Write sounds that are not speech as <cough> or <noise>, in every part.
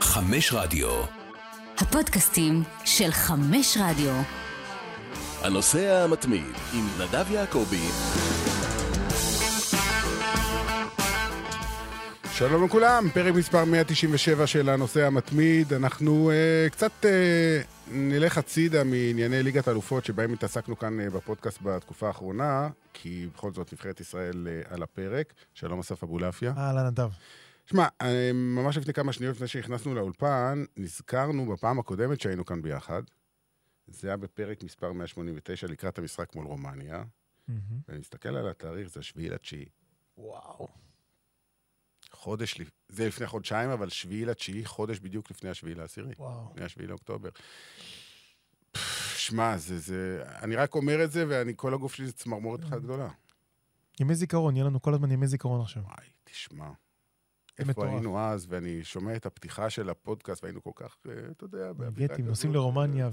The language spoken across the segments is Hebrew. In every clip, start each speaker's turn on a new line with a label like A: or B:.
A: חמש רדיו.
B: הפודקאסטים של חמש רדיו.
A: הנוסע המתמיד עם נדב יעקבי.
C: שלום לכולם, פרק מספר 197 של הנושא המתמיד. אנחנו uh, קצת uh, נלך הצידה מענייני ליגת אלופות שבהם התעסקנו כאן uh, בפודקאסט בתקופה האחרונה, כי בכל זאת נבחרת ישראל uh, על הפרק. שלום אסף אבולעפיה.
D: אהלן, נדב.
C: שמע, uh, ממש לפני כמה שניות לפני שנכנסנו לאולפן, נזכרנו בפעם הקודמת שהיינו כאן ביחד. זה היה בפרק מספר 189 לקראת המשחק מול רומניה. ואני מסתכל על התאריך, זה השביעי לתשיעי.
D: וואו.
C: חודש, זה לפני חודשיים, אבל שביעי לתשיעי, חודש בדיוק לפני השביעי לעשירי.
D: וואו.
C: לפני השביעי לאוקטובר. שמע, זה, זה... אני רק אומר את זה, ואני, כל הגוף שלי זה צמרמורת אחת גדולה.
D: ימי זיכרון, יהיה לנו כל הזמן ימי זיכרון עכשיו.
C: וואי, תשמע. איפה. היינו אז, ואני שומע את הפתיחה של הפודקאסט, והיינו כל כך, אה, אתה יודע, באווירה כזאת,
D: נוסעים לרומניה
C: אה,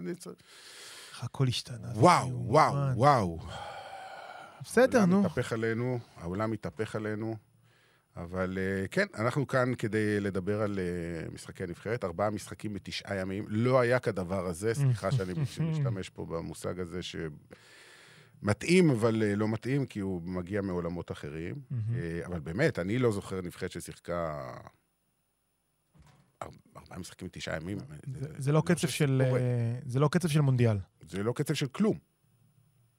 C: נצ-
D: איך הכל השתנה.
C: וואו. וואו, וואו.
D: בסדר,
C: העולם
D: נו.
C: מתהפך עלינו, העולם מתהפך עלינו. אבל אה, כן, אנחנו כאן כדי לדבר על משחקי הנבחרת. ארבעה משחקים בתשעה ימים. לא היה כדבר הזה, סליחה <laughs> שאני משתמש פה במושג הזה שמתאים, אבל אה, לא מתאים, כי הוא מגיע מעולמות אחרים. אה, אבל באמת, אני לא זוכר נבחרת ששיחקה אר- ארבעה משחקים בתשעה ימים.
D: זה- זה לא קצב של... אה, זה לא קצב של מונדיאל.
C: זה לא קצב של כלום.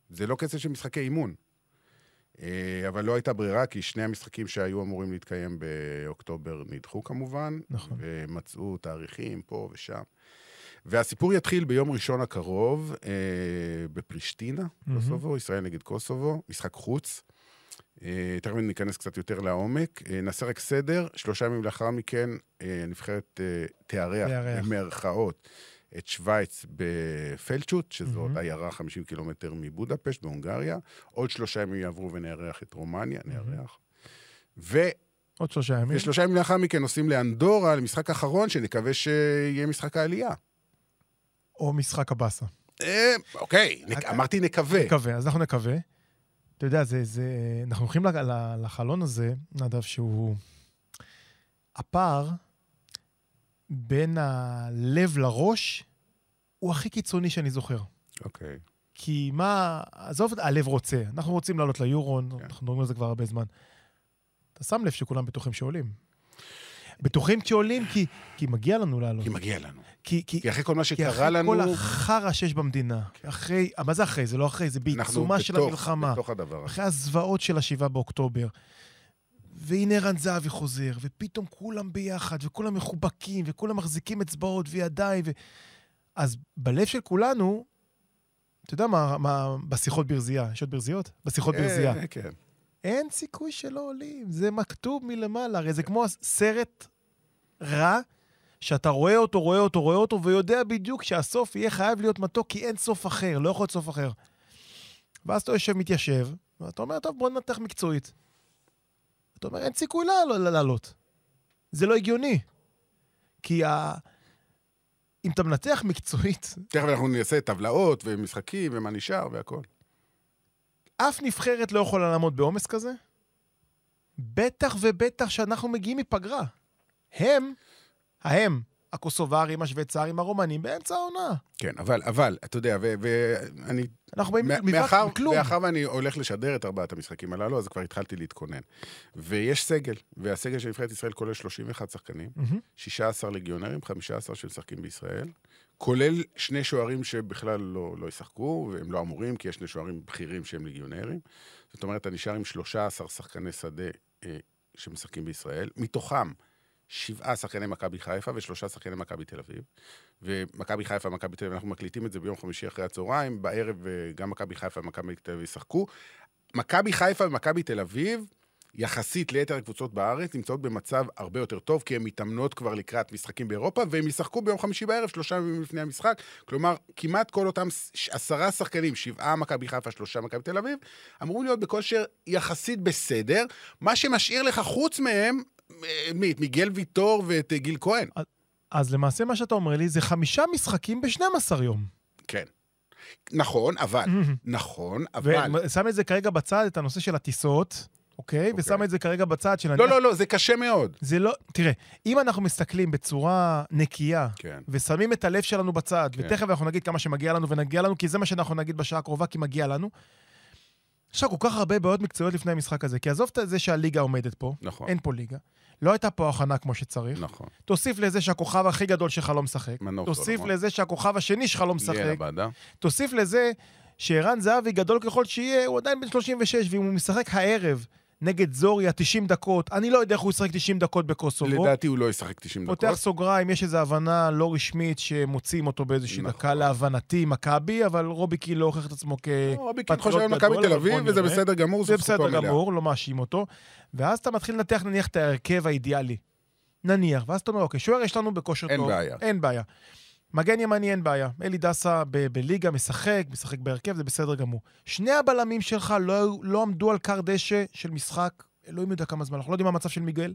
C: זה לא קצב של משחקי אימון. אה, אבל לא הייתה ברירה, כי שני המשחקים שהיו אמורים להתקיים באוקטובר נדחו כמובן.
D: נכון.
C: ומצאו תאריכים פה ושם. והסיפור יתחיל ביום ראשון הקרוב אה, בפרישטינה,
D: מהמם.
C: קוסובו, ישראל נגד קוסובו, משחק חוץ. אה, תכף ניכנס קצת יותר לעומק. אה, נעשה רק סדר, שלושה ימים לאחר מכן אה, הנבחרת אה, תארח. במרכאות, את שווייץ בפלצ'וט, שזאת
D: מהמם.
C: עיירה 50 קילומטר מבודפשט, בהונגריה. עוד שלושה ימים יעברו ונארח את רומניה, נארח. ו...
D: עוד שלושה ימים.
C: ושלושה ימים לאחר מכן נוסעים לאנדורה, למשחק אחרון, שנקווה שיהיה משחק העלייה.
D: או משחק הבאסה.
C: אה, אוקיי,
D: אוקיי.
C: אמרתי נקווה.
D: נקווה, אז אנחנו נקווה. אתה יודע, זה, זה... אנחנו הולכים לחלון הזה, נדב, שהוא... הפער בין הלב לראש הוא הכי קיצוני שאני זוכר.
C: אוקיי.
D: כי מה, עזוב, הלב רוצה. אנחנו רוצים לעלות ליורו,
C: כן.
D: אנחנו מדברים על זה כבר הרבה זמן. אתה שם לב שכולם בטוחים שעולים. בטוחים שעולים כי, כי מגיע לנו לעלות.
C: כי מגיע לנו.
D: כי, כי,
C: כי אחרי כל מה
D: כי
C: שקרה
D: אחרי
C: לנו,
D: כל החרא שיש במדינה, אחרי, מה זה אחרי? זה לא אחרי, זה
C: אנחנו
D: בעיצומה של
C: בתוך-
D: המלחמה.
C: בתוך הדבר הזה.
D: אחרי הזוועות של השבעה באוקטובר. והנה ערן זהבי חוזר, ופתאום כולם ביחד, וכולם מחובקים, וכולם מחזיקים אצבעות וידיים. ו... אז בלב של כולנו, אתה יודע מה, מה בשיחות ברזייה, יש עוד ברזיות? בשיחות ברזייה.
C: אה, כן.
D: אין סיכוי שלא עולים, זה מכתוב מלמעלה. הרי זה כמו סרט רע, שאתה רואה אותו, רואה אותו, רואה אותו, ויודע בדיוק שהסוף יהיה חייב להיות מתוק, כי אין סוף אחר, לא יכול להיות סוף אחר. ואז אתה יושב, מתיישב, ואתה אומר, טוב, בוא ננתח מקצועית. אתה אומר, אין סיכוי לעלות. זה לא הגיוני. כי ה... אם אתה מנתח מקצועית,
C: תכף אנחנו נעשה טבלאות ומשחקים ומה נשאר והכל.
D: אף נבחרת לא יכולה לעמוד בעומס כזה. בטח ובטח שאנחנו מגיעים מפגרה. הם, ההם, הקוסוברים, השוויצרים, הרומנים, באמצע העונה.
C: כן, אבל, אבל, אתה יודע, ואני...
D: אנחנו באים
C: מאחר,
D: מ- כלום.
C: מאחר ואני הולך לשדר את ארבעת המשחקים הללו, אז כבר התחלתי להתכונן. ויש סגל, והסגל של נבחרת ישראל כולל 31 שחקנים,
D: מהמם.
C: 16 לגיונרים, 15 שמשחקים בישראל, כולל שני שוערים שבכלל לא, לא ישחקו, והם לא אמורים, כי יש שני שוערים בכירים שהם לגיונרים. זאת אומרת, אתה נשאר עם 13 שחקני שדה אה, שמשחקים בישראל, מתוכם שבעה שחקני מכבי חיפה ושלושה שחקני מכבי תל אביב. ומכבי חיפה ומכבי תל אביב, אנחנו מקליטים את זה ביום חמישי אחרי הצהריים, בערב אה, גם מכבי חיפה ומכבי תל אביב ישחקו. מכבי חיפה ומכבי תל אביב, יחסית ליתר הקבוצות בארץ, נמצאות במצב הרבה יותר טוב, כי הן מתאמנות כבר לקראת משחקים באירופה, והם ישחקו ביום חמישי בערב, שלושה ימים לפני המשחק. כלומר, כמעט כל אותם עשרה שחקנים, שבעה מכבי חיפה, שלושה מכבי תל אביב, אמורים להיות בכושר יחסית בסדר, מה שמשאיר לך חוץ מהם, אה, מי? את מיגל ויטור ואת אה, גיל כהן.
D: אז למעשה מה שאתה אומר לי זה חמישה משחקים ב-12 יום.
C: כן. נכון, אבל, <laughs> נכון, אבל...
D: ושם את זה כרגע בצד, את הנושא של הטיסות, אוקיי? ושמה את זה כרגע בצד של...
C: לא, לא, לא, זה קשה מאוד.
D: זה לא... תראה, אם אנחנו מסתכלים בצורה נקייה,
C: כן.
D: ושמים את הלב שלנו בצד,
C: כן.
D: ותכף אנחנו נגיד כמה שמגיע לנו ונגיע לנו, כי זה מה שאנחנו נגיד בשעה הקרובה, כי מגיע לנו. יש לך כל כך הרבה בעיות מקצועיות לפני המשחק הזה, כי עזוב את זה שהליגה עומדת פה,
C: נכון,
D: אין פה ליגה. לא הייתה פה הכנה כמו שצריך.
C: נכון.
D: תוסיף לזה שהכוכב הכי גדול שלך לא משחק. תוסיף
C: סולומון.
D: לזה שהכוכב השני שלך לא משחק. תוסיף לזה שערן זהבי, גדול ככל שיהיה, הוא עדיין בן 36, ואם הוא משחק הערב נגד זוריה 90 דקות, אני לא יודע איך הוא ישחק 90 דקות בקוסובו.
C: לדעתי הוא לא ישחק 90 דקות.
D: פותח סוגריים, יש איזו הבנה לא רשמית שמוצאים אותו באיזושהי
C: נכון.
D: דקה, להבנתי, מכבי, אבל רובי קין לא הוכיח את עצמו
C: רובי קין
D: כפטריוט
C: חושב על מכבי תל אביב, וזה
D: נראה.
C: בסדר גמור,
D: זה בסדר. גמור, לא מאשים אותו. ואז אתה מתחיל לנתח נניח את ההרכב האידיאלי. נניח, ואז אתה אומר, אוקיי, שוער יש לנו בכושר
C: אין
D: טוב.
C: בעיה.
D: אין בעיה. מגן ימני אין בעיה. אלי דסה ב- בליגה משחק, משחק בהרכב, זה בסדר גמור. שני הבלמים שלך לא, לא עמדו על כר דשא של משחק, אלוהים יודע כמה זמן, אנחנו לא יודעים מה המצב של מיגל,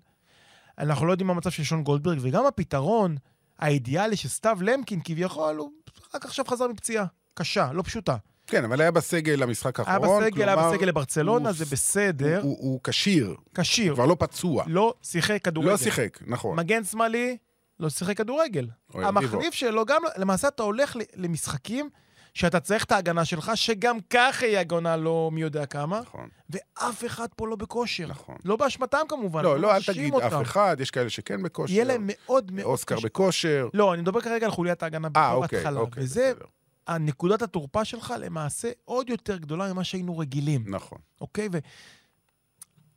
D: אנחנו לא יודעים מה המצב של שון גולדברג, וגם הפתרון האידיאלי של סתיו למקין כביכול, הוא רק עכשיו חזר מפציעה. קשה, לא פשוטה.
C: כן, אבל היה בסגל למשחק
D: היה
C: האחרון.
D: בסגל, היה
C: כלומר,
D: בסגל לברצלונה,
C: הוא-
D: זה בסדר.
C: הוא כשיר,
D: כשיר.
C: כבר לא פצוע.
D: לא שיחק כדורגל.
C: לא שיחק, נכון.
D: מגן שמאלי, לא שיחק כדורגל. המחליף שלו גם, למעשה אתה הולך למשחקים שאתה צריך את ההגנה שלך, שגם ככה היא הגנה לא מי יודע כמה,
C: נכון,
D: ואף אחד פה לא בכושר.
C: נכון.
D: לא באשמתם כמובן,
C: לא, לא, אל תגיד
D: אותם.
C: אף אחד, יש כאלה שכן בכושר.
D: יהיה להם מאוד מאוד
C: אוסקר
D: קשה.
C: בכושר.
D: לא, אני מדבר כרגע על חוליית ההגנה
C: אה,
D: בתור
C: אוקיי,
D: התחלה.
C: אוקיי,
D: וזה,
C: בסדר.
D: הנקודת התורפה שלך למעשה עוד יותר גדולה ממה שהיינו רגילים.
C: נכון.
D: אוקיי?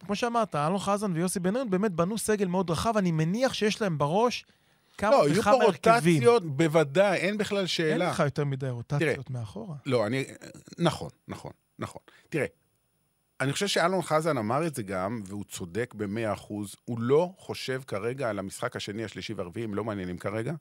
D: וכמו שאמרת, אלון חזן ויוסי בניון באמת בנו סגל מאוד רחב, אני מניח שיש להם בראש כמה
C: לא, יהיו פה. רוטציות, בוודאי, אין בכלל
D: אין
C: שאלה.
D: לך יותר מדי רוטציות מאחורה.
C: לא, אני... נכון, נכון, נכון. תראה, אני חושב שאלון חזן אמר את זה גם, והוא צודק במאה אחוז. הוא לא חושב כרגע על המשחק השני, השלישי והרביעי, הם לא מעניינים כרגע.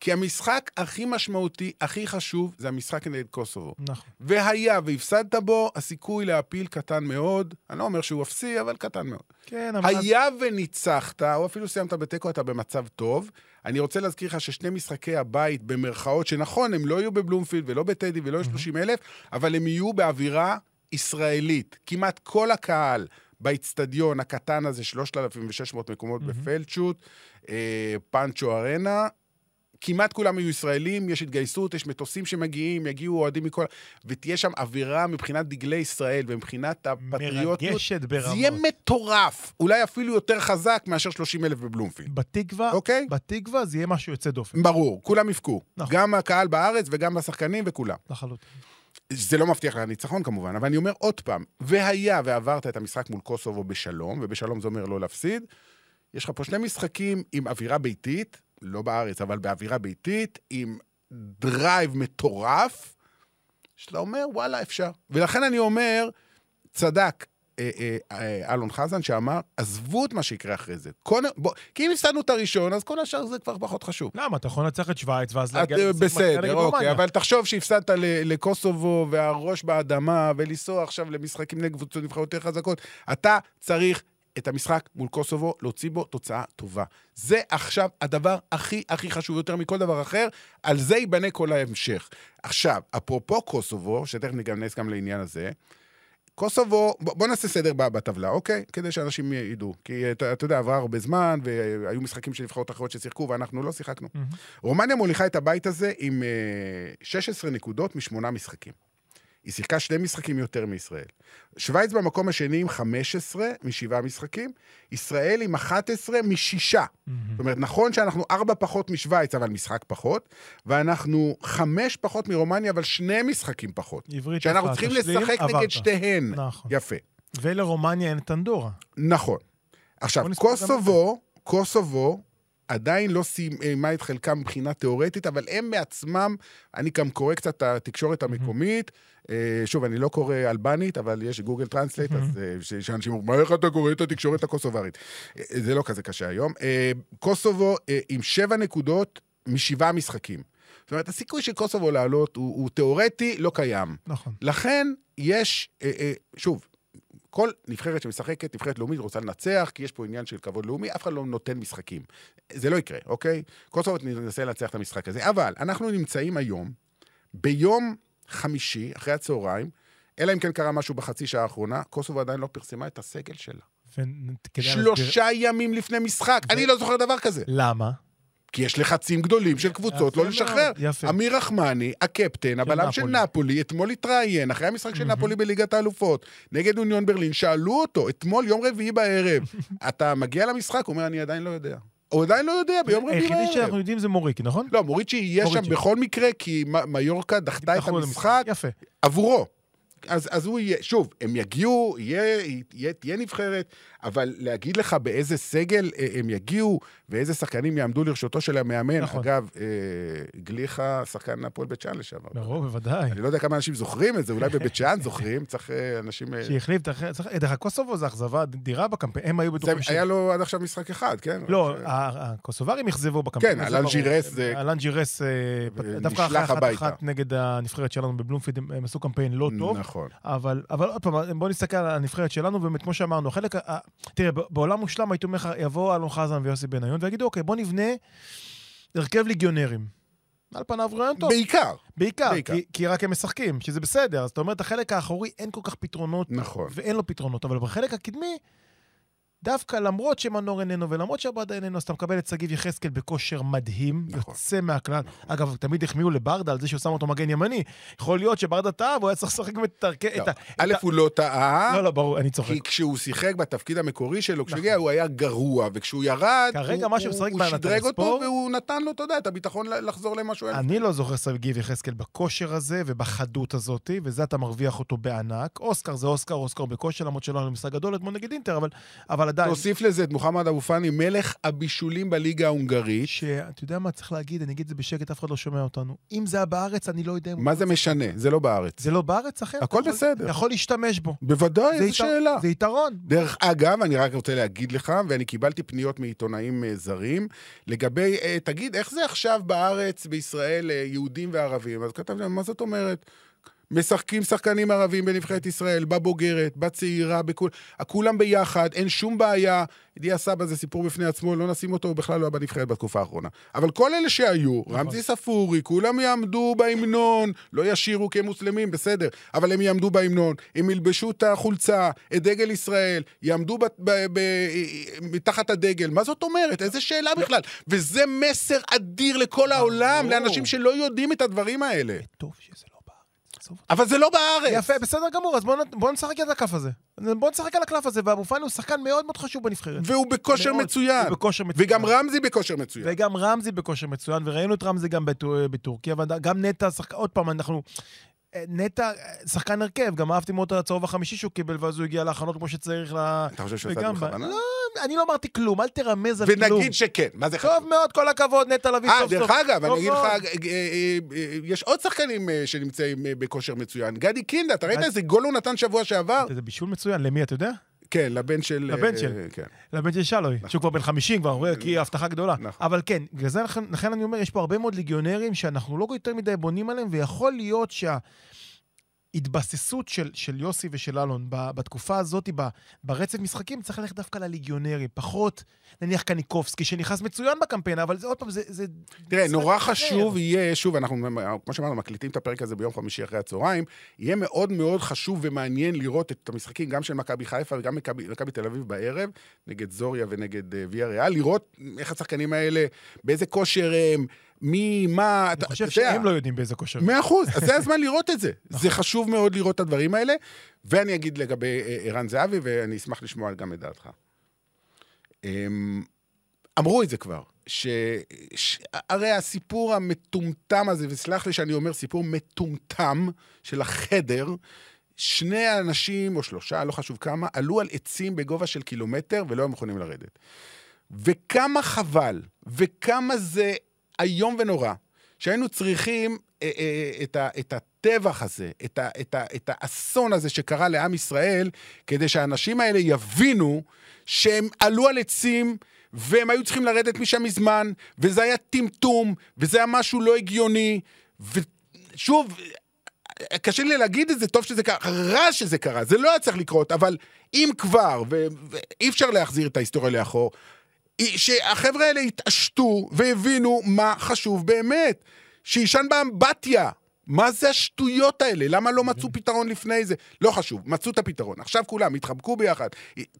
C: כי המשחק הכי משמעותי, הכי חשוב, זה המשחק נגד קוסובו.
D: נכון.
C: והיה והפסדת בו, הסיכוי להפיל קטן מאוד. אני לא אומר שהוא אפסי, אבל קטן מאוד.
D: כן, אבל...
C: היה וניצחת, או אפילו סיימת בתיקו, אתה במצב טוב. אני רוצה להזכיר לך ששני משחקי הבית, במרכאות, שנכון, הם לא יהיו בבלומפילד ולא בטדי ולא יהיו 30 אלף, אבל הם יהיו באווירה ישראלית. כמעט כל הקהל באיצטדיון הקטן הזה, 3,600 מקומות בפלדשוט, אה, פאנצ'ו ארנה, כמעט כולם יהיו ישראלים, יש התגייסות, יש מטוסים שמגיעים, יגיעו אוהדים מכל... ותהיה שם אווירה מבחינת דגלי ישראל ומבחינת הפטריוטיות.
D: מרגשת
C: זה
D: ברמות.
C: יהיה מטורף, אולי אפילו יותר חזק מאשר 30 אלף בבלומפילד.
D: בתקווה,
C: אוקיי?
D: בתקווה זה יהיה משהו יוצא דופן,
C: ברור, כולם יבכו.
D: נכון.
C: גם הקהל בארץ וגם השחקנים וכולם.
D: לחלוטין.
C: זה לא מבטיח לך ניצחון כמובן, אבל אני אומר עוד פעם, והיה ועברת את המשחק מול קוסובו בשלום, ובשלום זה אומר לא להפסיד, יש לך פה שני משחקים עם אווירה ביתית, לא בארץ, אבל באווירה ביתית, עם דרייב מטורף, שאתה אומר, וואלה, אפשר. ולכן אני אומר, צדק אלון חזן, שאמר, עזבו את מה שיקרה אחרי זה. כי אם הפסדנו את הראשון, אז כל השאר זה כבר פחות חשוב.
D: למה? אתה יכול לנצח את שווייץ ואז להגיע
C: אה,
D: מכריע
C: בסדר, אוקיי. אבל תחשוב שהפסדת לקוסובו והראש באדמה, ולנסוע עכשיו למשחקים נגד קבוצות נבחרות יותר חזקות. אתה צריך את המשחק מול קוסובו, להוציא בו תוצאה טובה. זה עכשיו הדבר הכי הכי חשוב יותר מכל דבר אחר, על זה ייבנה כל ההמשך. עכשיו, אפרופו קוסובו, שתכף ניכנס גם לעניין הזה, קוסובו, בוא, נעשה סדר בטבלה, אוקיי? כדי שאנשים ידעו. כי אתה, אתה יודע, עבר הרבה זמן, והיו משחקים של נבחרות אחרות ששיחקו, ואנחנו לא שיחקנו.
D: מהמם.
C: רומניה מוליכה את הבית הזה עם אה, 16 נקודות משמונה משחקים. היא שיחקה שני משחקים יותר מישראל. שווייץ במקום השני עם 15 משבעה משחקים, ישראל עם 11 משישה. זאת אומרת, נכון שאנחנו ארבע פחות משווייץ, אבל משחק פחות, ואנחנו חמש פחות מרומניה, אבל שני משחקים פחות.
D: עברית
C: שאנחנו
D: יפה,
C: צריכים
D: תשלים,
C: לשחק
D: עברת.
C: נגד שתיהן.
D: נכון.
C: יפה.
D: ולרומניה אין את אנדורה.
C: נכון. עכשיו, קוסובו, קוסובו עדיין לא סיימה את חלקם מבחינה תיאורטית, אבל הם בעצמם, אני גם קורא קצת את התקשורת המקומית. אה, שוב, אני לא קורא אלבנית, אבל יש Google Translate, אז אה, שאנשים אומרים, מה איך אתה קורא את התקשורת הקוסוברית? אה, זה לא כזה קשה היום. קוסובו עם שבע נקודות משבעה משחקים. זאת אומרת, הסיכוי של קוסובו לעלות הוא, הוא תיאורטי, לא קיים.
D: נכון.
C: לכן יש, שוב, כל נבחרת שמשחקת, נבחרת לאומית רוצה לנצח, כי יש פה עניין של כבוד לאומי, אף אחד לא נותן משחקים. זה לא יקרה, אוקיי? קוסובו ננסה לנצח את המשחק הזה. אבל אנחנו נמצאים היום, ביום חמישי, אחרי הצהריים, אלא אם כן קרה משהו בחצי שעה האחרונה, קוסובו עדיין לא פרסמה את הסגל שלה.
D: וכדי
C: שלושה ימים לפני משחק.
D: ו-
C: אני לא זוכר דבר כזה.
D: למה?
C: כי יש לחצים גדולים של קבוצות לא לשחרר.
D: יפה.
C: אמיר רחמני, הקפטן, הבלם של
D: נפולי.
C: אתמול התראיין, אחרי המשחק של נפולי בליגת האלופות, נגד אוניון ברלין, שאלו אותו, אתמול, יום רביעי בערב, <laughs> אתה מגיע למשחק? הוא אומר, אני עדיין לא יודע. הוא עדיין לא יודע, ביום רביעי
D: היחידי
C: בערב.
D: שאנחנו יודעים זה מוריקי, נכון?
C: לא, מוריצ'י יהיה שם. בכל מקרה, כי מיורקה דחתה את המשחק. עבורו. אז, אז הוא יהיה, שוב, הם יגיעו, יהיה, יהיה, תהיה נבחרת, אבל להגיד לך באיזה סגל אה, הם יגיעו ואיזה שחקנים יעמדו לרשותו של המאמן,
D: נכון.
C: אגב, אה, גליחה, שחקן הפועל בית שאן לשעבר.
D: ברור, בוודאי.
C: אני לא יודע כמה אנשים זוכרים את זה, אולי בבית שאן זוכרים, <laughs> צריך אה, אנשים... אה,
D: שהחליף, צריך- דרך אגב, קוסובו זה אכזבה אדירה בקמפיין, הם היו בטוחים ש...
C: היה לו עד עכשיו משחק אחד, כן?
D: לא, הקוסוברים אכזבו בקמפיין.
C: כן, אלן. ג'ירס זה-
D: אלן ג'ירס, דווקא אחרי אחת נגד הנבחרת שלנו בבלומפיד, הם הם עשו קמפיין לא טוב.
C: נכון.
D: אבל, אבל עוד פעם, בוא נסתכל על הנבחרת שלנו, ובאמת, כמו שאמרנו, החלק, ה- תראה, בעולם מושלם הייתי אומר לך, יבוא אלון חזן ויוסי בניון ויגידו, אוקיי, בוא נבנה הרכב ליגיונרים. על פניו רעיון טוב,
C: בעיקר.
D: בעיקר,
C: בעיקר.
D: כי, כי רק הם משחקים, שזה בסדר. אז אתה אומר, את החלק האחורי אין כל כך פתרונות,
C: נכון.
D: ואין לו פתרונות, אבל בחלק הקדמי, דווקא למרות שמנור איננו ולמרות שעבדה איננו, אז אתה מקבל את שגיב יחזקאל בכושר מדהים,
C: נכון.
D: יוצא מהכלל. אגב, תמיד החמיאו לברדה על זה שהוא שם אותו מגן ימני. יכול להיות שברדה טעה והוא היה צריך לשחק את הרכב...
C: לא. א', הוא לא טעה.
D: לא, לא, ברור, אני צוחק.
C: כי כשהוא שיחק בתפקיד המקורי שלו, כשהוא הגיע, הוא היה גרוע, וכשהוא ירד,
D: כרגע
C: הוא- הוא
D: בהנהלת
C: שדרג אותו, והוא נתן לו, אתה יודע, את הביטחון לחזור למה שהוא היה.
D: אני לא זוכר שגיב יחזקאל בכושר הזה ובחדות הזאת, וזה אתה מרוויח אותו בענק. אוסקר זה אוסקר, אוסקר בכושר, למרות שלא היה לו משחק גדול אתמול נגד אינטר, אבל, אבל עדיין.
C: תוסיף לזה את מוחמד אבו פאני, מלך הבישולים בליגה ההונגרית.
D: שאתה יודע מה צריך להגיד, אני אגיד את זה בשקט, אף אחד לא שומע אותנו. אם זה היה בארץ, אני לא יודע.
C: מה זה משנה? זה לא בארץ.
D: זה לא בארץ, אחר.
C: הכל
D: יכול-
C: בסדר.
D: יכול להשתמש בו.
C: בוודאי, איזו שאלה.
D: זה יתרון.
C: דרך אגב, אני רק רוצה להגיד לך, ואני קיבלתי פניות מעיתונאים אה, זרים, לגבי, אה, תגיד, איך זה עכשיו בארץ, בישראל, אה, יהודים וערבים? אז כתבתי להם, מה זאת אומרת? משחקים שחקנים ערבים בנבחרת ישראל, בבוגרת, בצעירה, בכול, כולם ביחד, אין שום בעיה. ידיע סבא זה סיפור בפני עצמו, לא נשים אותו, הוא בכלל לא היה בנבחרת בתקופה האחרונה. אבל כל אלה שהיו, רמזי ספורי, כולם יעמדו בהמנון, לא ישירו כי הם מוסלמים, בסדר, אבל הם יעמדו בהמנון, הם ילבשו את החולצה, את דגל ישראל, יעמדו ב- ב- ב- מתחת הדגל. מה זאת אומרת? איזה שאלה בכלל? וזה מסר אדיר לכל העולם. לאנשים שלא יודעים את הדברים האלה.
D: טוב שזה לא. עזוב אותי.
C: אבל זה לא בארץ.
D: יפה, בסדר גמור, אז בואו בוא נשחק על הקלף הזה. בואו נשחק על הקלף הזה, ואבו פאני הוא שחקן מאוד מאוד חשוב בנבחרת.
C: והוא בכושר. מצוין.
D: בכושר מצוין.
C: וגם רמזי בכושר מצוין.
D: וגם רמזי בכושר מצוין, וראינו את רמזי גם בטור- בטורקיה, וגם נטע, שחק... עוד פעם, אנחנו... אה, נטע, אה, שחקן הרכב, גם אהבתי מאוד את הצהוב החמישי שהוא קיבל, ואז הוא הגיע להכנות כמו שצריך ל...
C: אתה חושב שהוא עשה את זה בכוונה?
D: לא, אני לא אמרתי כלום, אל תרמז על כלום.
C: ונגיד שכן, מה זה חשוב?
D: טוב מאוד, כל הכבוד, נטע לביא
C: אה,
D: סוף סוף.
C: דרך אגב, אני אגיד לך. אה, אה, אה, יש עוד שחקנים אה, שנמצאים אה, בכושר מצוין. גדי קינדה, אתה ראית איזה גול הוא נתן שבוע שעבר?
D: זה בישול מצוין, למי אתה יודע?
C: כן, לבן של...
D: לבן
C: אה,
D: של.
C: כן.
D: לבן של שלוי, שהוא כבר בן 50 כבר, כי הבטחה גדולה.
C: נכון.
D: אבל כן, בגלל זה לכן, אני אומר, יש פה הרבה מאוד ליגיונרים שאנחנו לא יותר מדי בונים עליהם, ויכול להיות שההתבססות של, של יוסי ושל אלון בתקופה הזאת, ברצף משחקים, צריך ללכת דווקא לליגיונרים, פחות נניח קניקובסקי, שנכנס מצוין בקמפיין, אבל זה עוד פעם, זה... זה
C: תראה, נורא. חשוב יהיה, שוב, אנחנו, כמו שאמרנו, מקליטים את הפרק הזה ביום חמישי אחרי הצהריים, יהיה מאוד מאוד חשוב ומעניין לראות את המשחקים, גם של מכבי חיפה וגם מכבי מכבי תל אביב בערב, נגד זוריה ונגד אה, ויה ריאל, לראות איך השחקנים האלה, באיזה כושר הם, מי, מה,
D: אני חושב שהם לא יודעים באיזה כושר.
C: מאה אחוז, אז זה הזמן לראות את זה. זה חשוב מאוד לראות את הדברים האלה. ואני אגיד לגבי אה, ערן זהבי, ואני אשמח לשמוע גם את דעתך. אמ, אמרו את זה כבר, ש... ש... הרי הסיפור המטומטם הזה, וסלח לי שאני אומר סיפור מטומטם של החדר, שני אנשים, או שלושה, לא חשוב כמה, עלו על עצים בגובה של קילומטר ולא היו מוכנים לרדת. וכמה חבל, וכמה זה איום ונורא, שהיינו צריכים אה, אה, את, ה, את הטבח הזה, את, ה, את, ה, את האסון הזה שקרה לעם ישראל, כדי שהאנשים האלה יבינו שהם עלו על עצים, והם היו צריכים לרדת משם מזמן, וזה היה טמטום, וזה היה משהו לא הגיוני, ושוב, קשה לי להגיד את זה, טוב שזה קרה, רע שזה קרה, זה לא היה צריך לקרות, אבל אם כבר, ואי אפשר להחזיר את ההיסטוריה לאחור, שהחבר'ה האלה התעשתו והבינו מה חשוב באמת. שיישן באמבטיה, מה זה השטויות האלה? למה לא מצאו פתרון לפני זה? לא חשוב, מצאו את הפתרון. עכשיו כולם התחבקו ביחד,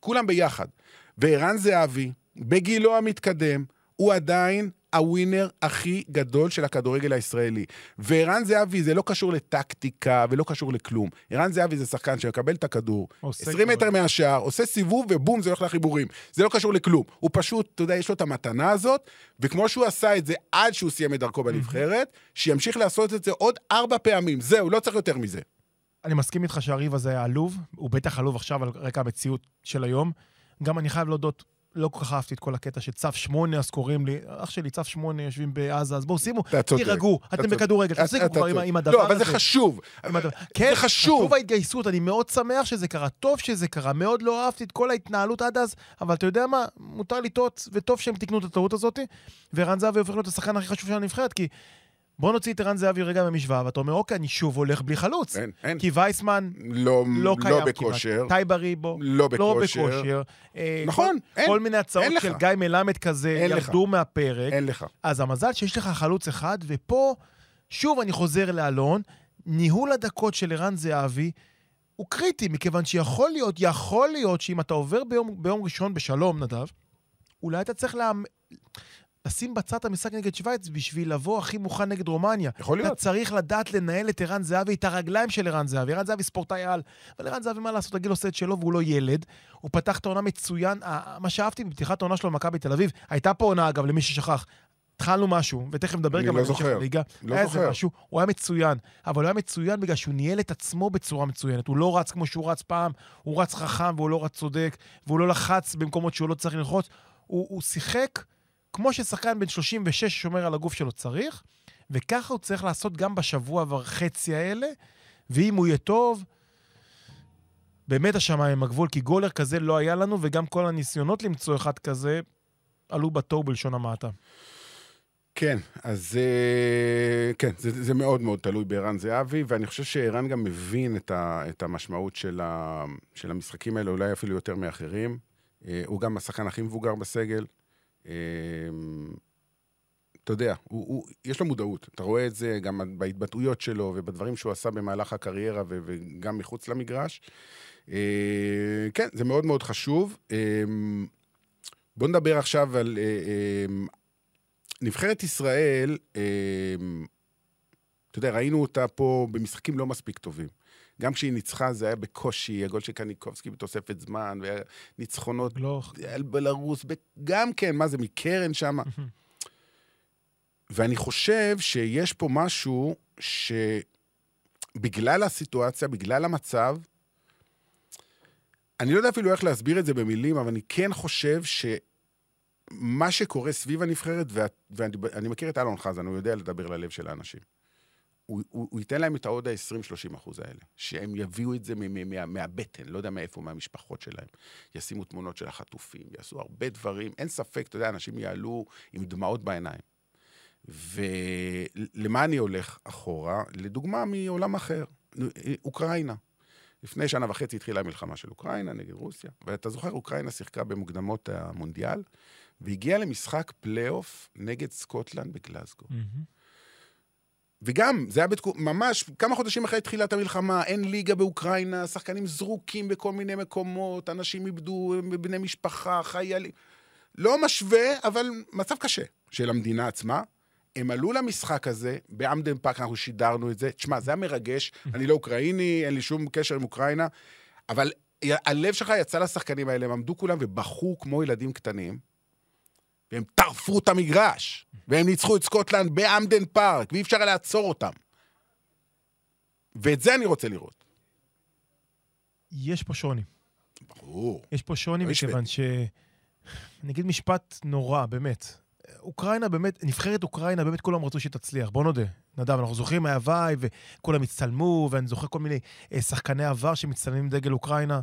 C: כולם ביחד. וערן זהבי, בגילו המתקדם, הוא עדיין הווינר הכי גדול של הכדורגל הישראלי. וערן זהבי זה לא קשור לטקטיקה ולא קשור לכלום. ערן זהבי זה שחקן שמקבל את הכדור,
D: עושה
C: 20 מטר. מהשער, עושה סיבוב ובום, זה הולך לחיבורים. זה לא קשור לכלום. הוא פשוט, אתה יודע, יש לו את המתנה הזאת, וכמו שהוא עשה את זה עד שהוא סיים את דרכו בנבחרת, שימשיך לעשות את זה עוד ארבע פעמים. זהו, לא צריך יותר מזה.
D: אני מסכים איתך שהריב הזה היה עלוב, הוא בטח עלוב עכשיו על רקע המציאות של היום. גם אני חייב להודות, לא כל כך אהבתי את כל הקטע של צו 8, אז קוראים לי, אח שלי, צו 8, יושבים בעזה, אז בואו שימו. תירגעו, אתם. בכדורגל, תפסיקו כבר עם. עם הדבר
C: לא,
D: הזה.
C: אבל זה חשוב.
D: כן,
C: חשוב.
D: חשוב ההתגייסות, אני מאוד שמח שזה קרה, טוב שזה קרה, מאוד לא אהבתי את כל ההתנהלות עד אז, אבל אתה יודע מה, מותר לטעות, וטוב שהם תיקנו את הטעות הזאת, וערן זהבי הופך להיות השחקן הכי חשוב של הנבחרת, כי בוא נוציא את ערן זהבי רגע מהמשוואה, ואתה אומר, אוקיי, אני שוב הולך בלי חלוץ.
C: אין, אין.
D: כי וייסמן
C: לא,
D: לא קיים
C: לא
D: כמעט.
C: בכושר.
D: טייבה ריבו,
C: לא
D: לא
C: בכושר.
D: אה,
C: נכון,
D: כל,
C: אין,
D: כל מיני הצעות
C: אין לך.
D: של גיא מלמד כזה
C: אין לך.
D: ירדו מהפרק.
C: אין לך.
D: אז המזל שיש לך חלוץ אחד, ופה, שוב אני חוזר לאלון, ניהול הדקות של ערן זהבי הוא קריטי, מכיוון שיכול להיות, יכול להיות שאם אתה עובר ביום, ביום ראשון בשלום, נדב, אולי אתה צריך לה... לשים בצד את המשחק נגד שווייץ בשביל לבוא הכי מוכן נגד רומניה.
C: יכול
D: אתה
C: להיות.
D: צריך לדעת לנהל את ערן זהבי, את הרגליים של ערן זהבי. ערן זהבי ספורטאי על, אבל ערן זהבי, מה לעשות, הגיל עושה את שלו והוא לא ילד. הוא פתח את העונה מצוין. מה שאהבתי בפתיחת העונה שלו במכבי תל אביב, הייתה פה עונה, אגב, למי ששכח. התחלנו משהו, ותכף נדבר
C: אני
D: גם
C: לא
D: על המשך
C: זוכר.
D: הליגה.
C: לא
D: היה איזה
C: זוכר.
D: משהו, הוא היה מצוין. אבל הוא היה מצוין בגלל שהוא ניהל את עצמו בצורה מצוינת. הוא לא רץ כמו שהוא רץ פעם, הוא רץ חכם והוא לא רץ צודק, והוא לא לחץ במקומות שהוא לא צריך ללחוץ. הוא, הוא שיחק כמו ששחקן בן 36 שומר על הגוף שלו צריך, וככה הוא צריך לעשות גם בשבוע וחצי האלה, ואם הוא יהיה טוב, באמת השמיים הגבול, כי גולר כזה לא היה לנו, וגם כל הניסיונות למצוא אחד כזה עלו בתוהו בלשון המעטה.
C: כן, אז אה, כן, זה, זה מאוד מאוד תלוי בערן זהבי, ואני חושב שערן גם מבין את, ה, את המשמעות של, ה, של המשחקים האלה, אולי אפילו יותר מאחרים. אה, הוא גם השחקן הכי מבוגר בסגל. אה, אתה יודע, הוא, הוא, יש לו מודעות, אתה רואה את זה גם בהתבטאויות שלו ובדברים שהוא עשה במהלך הקריירה ו, וגם מחוץ למגרש. אה, כן, זה מאוד מאוד חשוב. אה, בואו נדבר עכשיו על... אה, נבחרת ישראל, אתה יודע, ראינו אותה פה במשחקים לא מספיק טובים. גם כשהיא ניצחה זה היה בקושי, הגול של קניקובסקי בתוספת זמן, וניצחונות
D: לא...
C: על בלרוס, גם כן, מה זה, מקרן שם? ואני חושב שיש פה משהו שבגלל הסיטואציה, בגלל המצב, אני לא יודע אפילו איך להסביר את זה במילים, אבל אני כן חושב שמה שקורה סביב הנבחרת, ואני אני מכיר את אלון חזן, הוא יודע לדבר ללב של האנשים. הוא, הוא, הוא ייתן להם את העוד ה-20-30 אחוז האלה, שהם יביאו את זה מ- מ- מה, מהבטן, לא יודע מאיפה, מהמשפחות שלהם. ישימו תמונות של החטופים, יעשו הרבה דברים. אין ספק, אתה יודע, אנשים יעלו עם דמעות בעיניים. ולמה אני הולך אחורה? לדוגמה מעולם אחר, אוקראינה. לפני שנה וחצי התחילה המלחמה של אוקראינה נגד רוסיה, ואתה זוכר, אוקראינה שיחקה במוקדמות המונדיאל, והגיעה למשחק פלייאוף נגד סקוטלנד בגלזגו. וגם, זה היה בתקו... ממש כמה חודשים אחרי תחילת המלחמה, אין ליגה באוקראינה, שחקנים זרוקים בכל מיני מקומות, אנשים איבדו בני משפחה, חיילים. לא משווה, אבל מצב קשה של המדינה עצמה. הם עלו למשחק הזה, בהמפדן פארק אנחנו שידרנו את זה. תשמע, זה היה מרגש, <laughs> אני לא אוקראיני, אין לי שום קשר עם אוקראינה, אבל הלב שלך יצא לשחקנים האלה, הם עמדו כולם ובכו כמו ילדים קטנים, והם טרפו את המגרש, והם ניצחו את סקוטלנד בהמפדן פארק, ואי אפשר היה לעצור אותם. ואת זה אני רוצה לראות.
D: יש פה שוני.
C: ברור.
D: יש פה שוני
C: לא.
D: מכיוון ש... אני אגיד משפט נורא, באמת. אוקראינה באמת, נבחרת אוקראינה, באמת כולם רצו שתצליח, בוא נודה. נדב, אנחנו זוכרים מהוואי, וכולם הצטלמו, ואני זוכר כל מיני אה, שחקני עבר שמצטלמים עם דגל אוקראינה.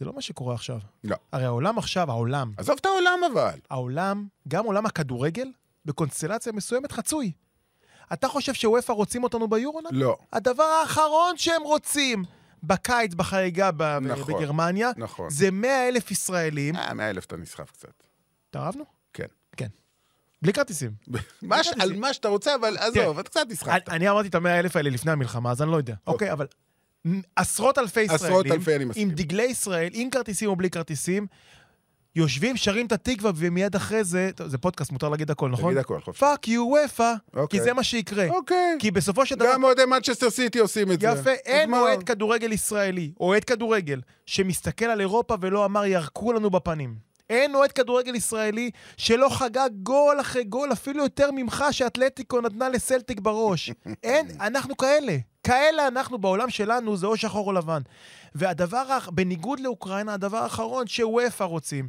D: זה לא מה שקורה עכשיו.
C: לא.
D: הרי העולם עכשיו, העולם,
C: עזוב את העולם אבל.
D: העולם, גם עולם הכדורגל, בקונסטלציה מסוימת חצוי. אתה חושב שוופא רוצים אותנו ביורו? נדב?
C: לא.
D: הדבר האחרון שהם רוצים בקיץ, בחריגה ב-
C: נכון.
D: בגרמניה,
C: נכון.
D: זה 100 אלף ישראלים.
C: אה, מאה אלף אתה נסחף קצת.
D: התערבנו?
C: כן.
D: כן. בלי כרטיסים.
C: על מה שאתה רוצה, אבל עזוב, אתה קצת נסחפת.
D: אני אמרתי את המאה אלף האלה לפני המלחמה, אז אני לא יודע. אוקיי, אבל מ- עשרות אלפי ישראלים,
C: עשרות אלפי, אני מסכים.
D: עם דגלי ישראל, עם כרטיסים או בלי כרטיסים, יושבים, שרים את התקווה, ומיד אחרי זה, טוב, זה פודקאסט, מותר להגיד הכל, נכון?
C: תגיד הכל, חופשי.
D: fuck you אופ"א, כי
C: אוקיי.
D: זה מה שיקרה.
C: אוקיי.
D: כי בסופו של דבר...
C: גם אוהדי מנצ'סטר סיטי עושים את זה.
D: יפה, אין? אוהד כדורגל ישראלי, אוהד כדורגל, שמסתכל על אירופה ולא אמר ירקו לנו בפנים. אין אוהד כדורגל ישראלי שלא חגג גול אחרי גול, אפילו יותר ממך שאתלטיקו נתנה לסלטיק בראש. <laughs> אין, אנחנו כאלה. כאלה אנחנו בעולם שלנו, זה או שחור או לבן. והדבר, בניגוד לאוקראינה, הדבר האחרון שוופא רוצים,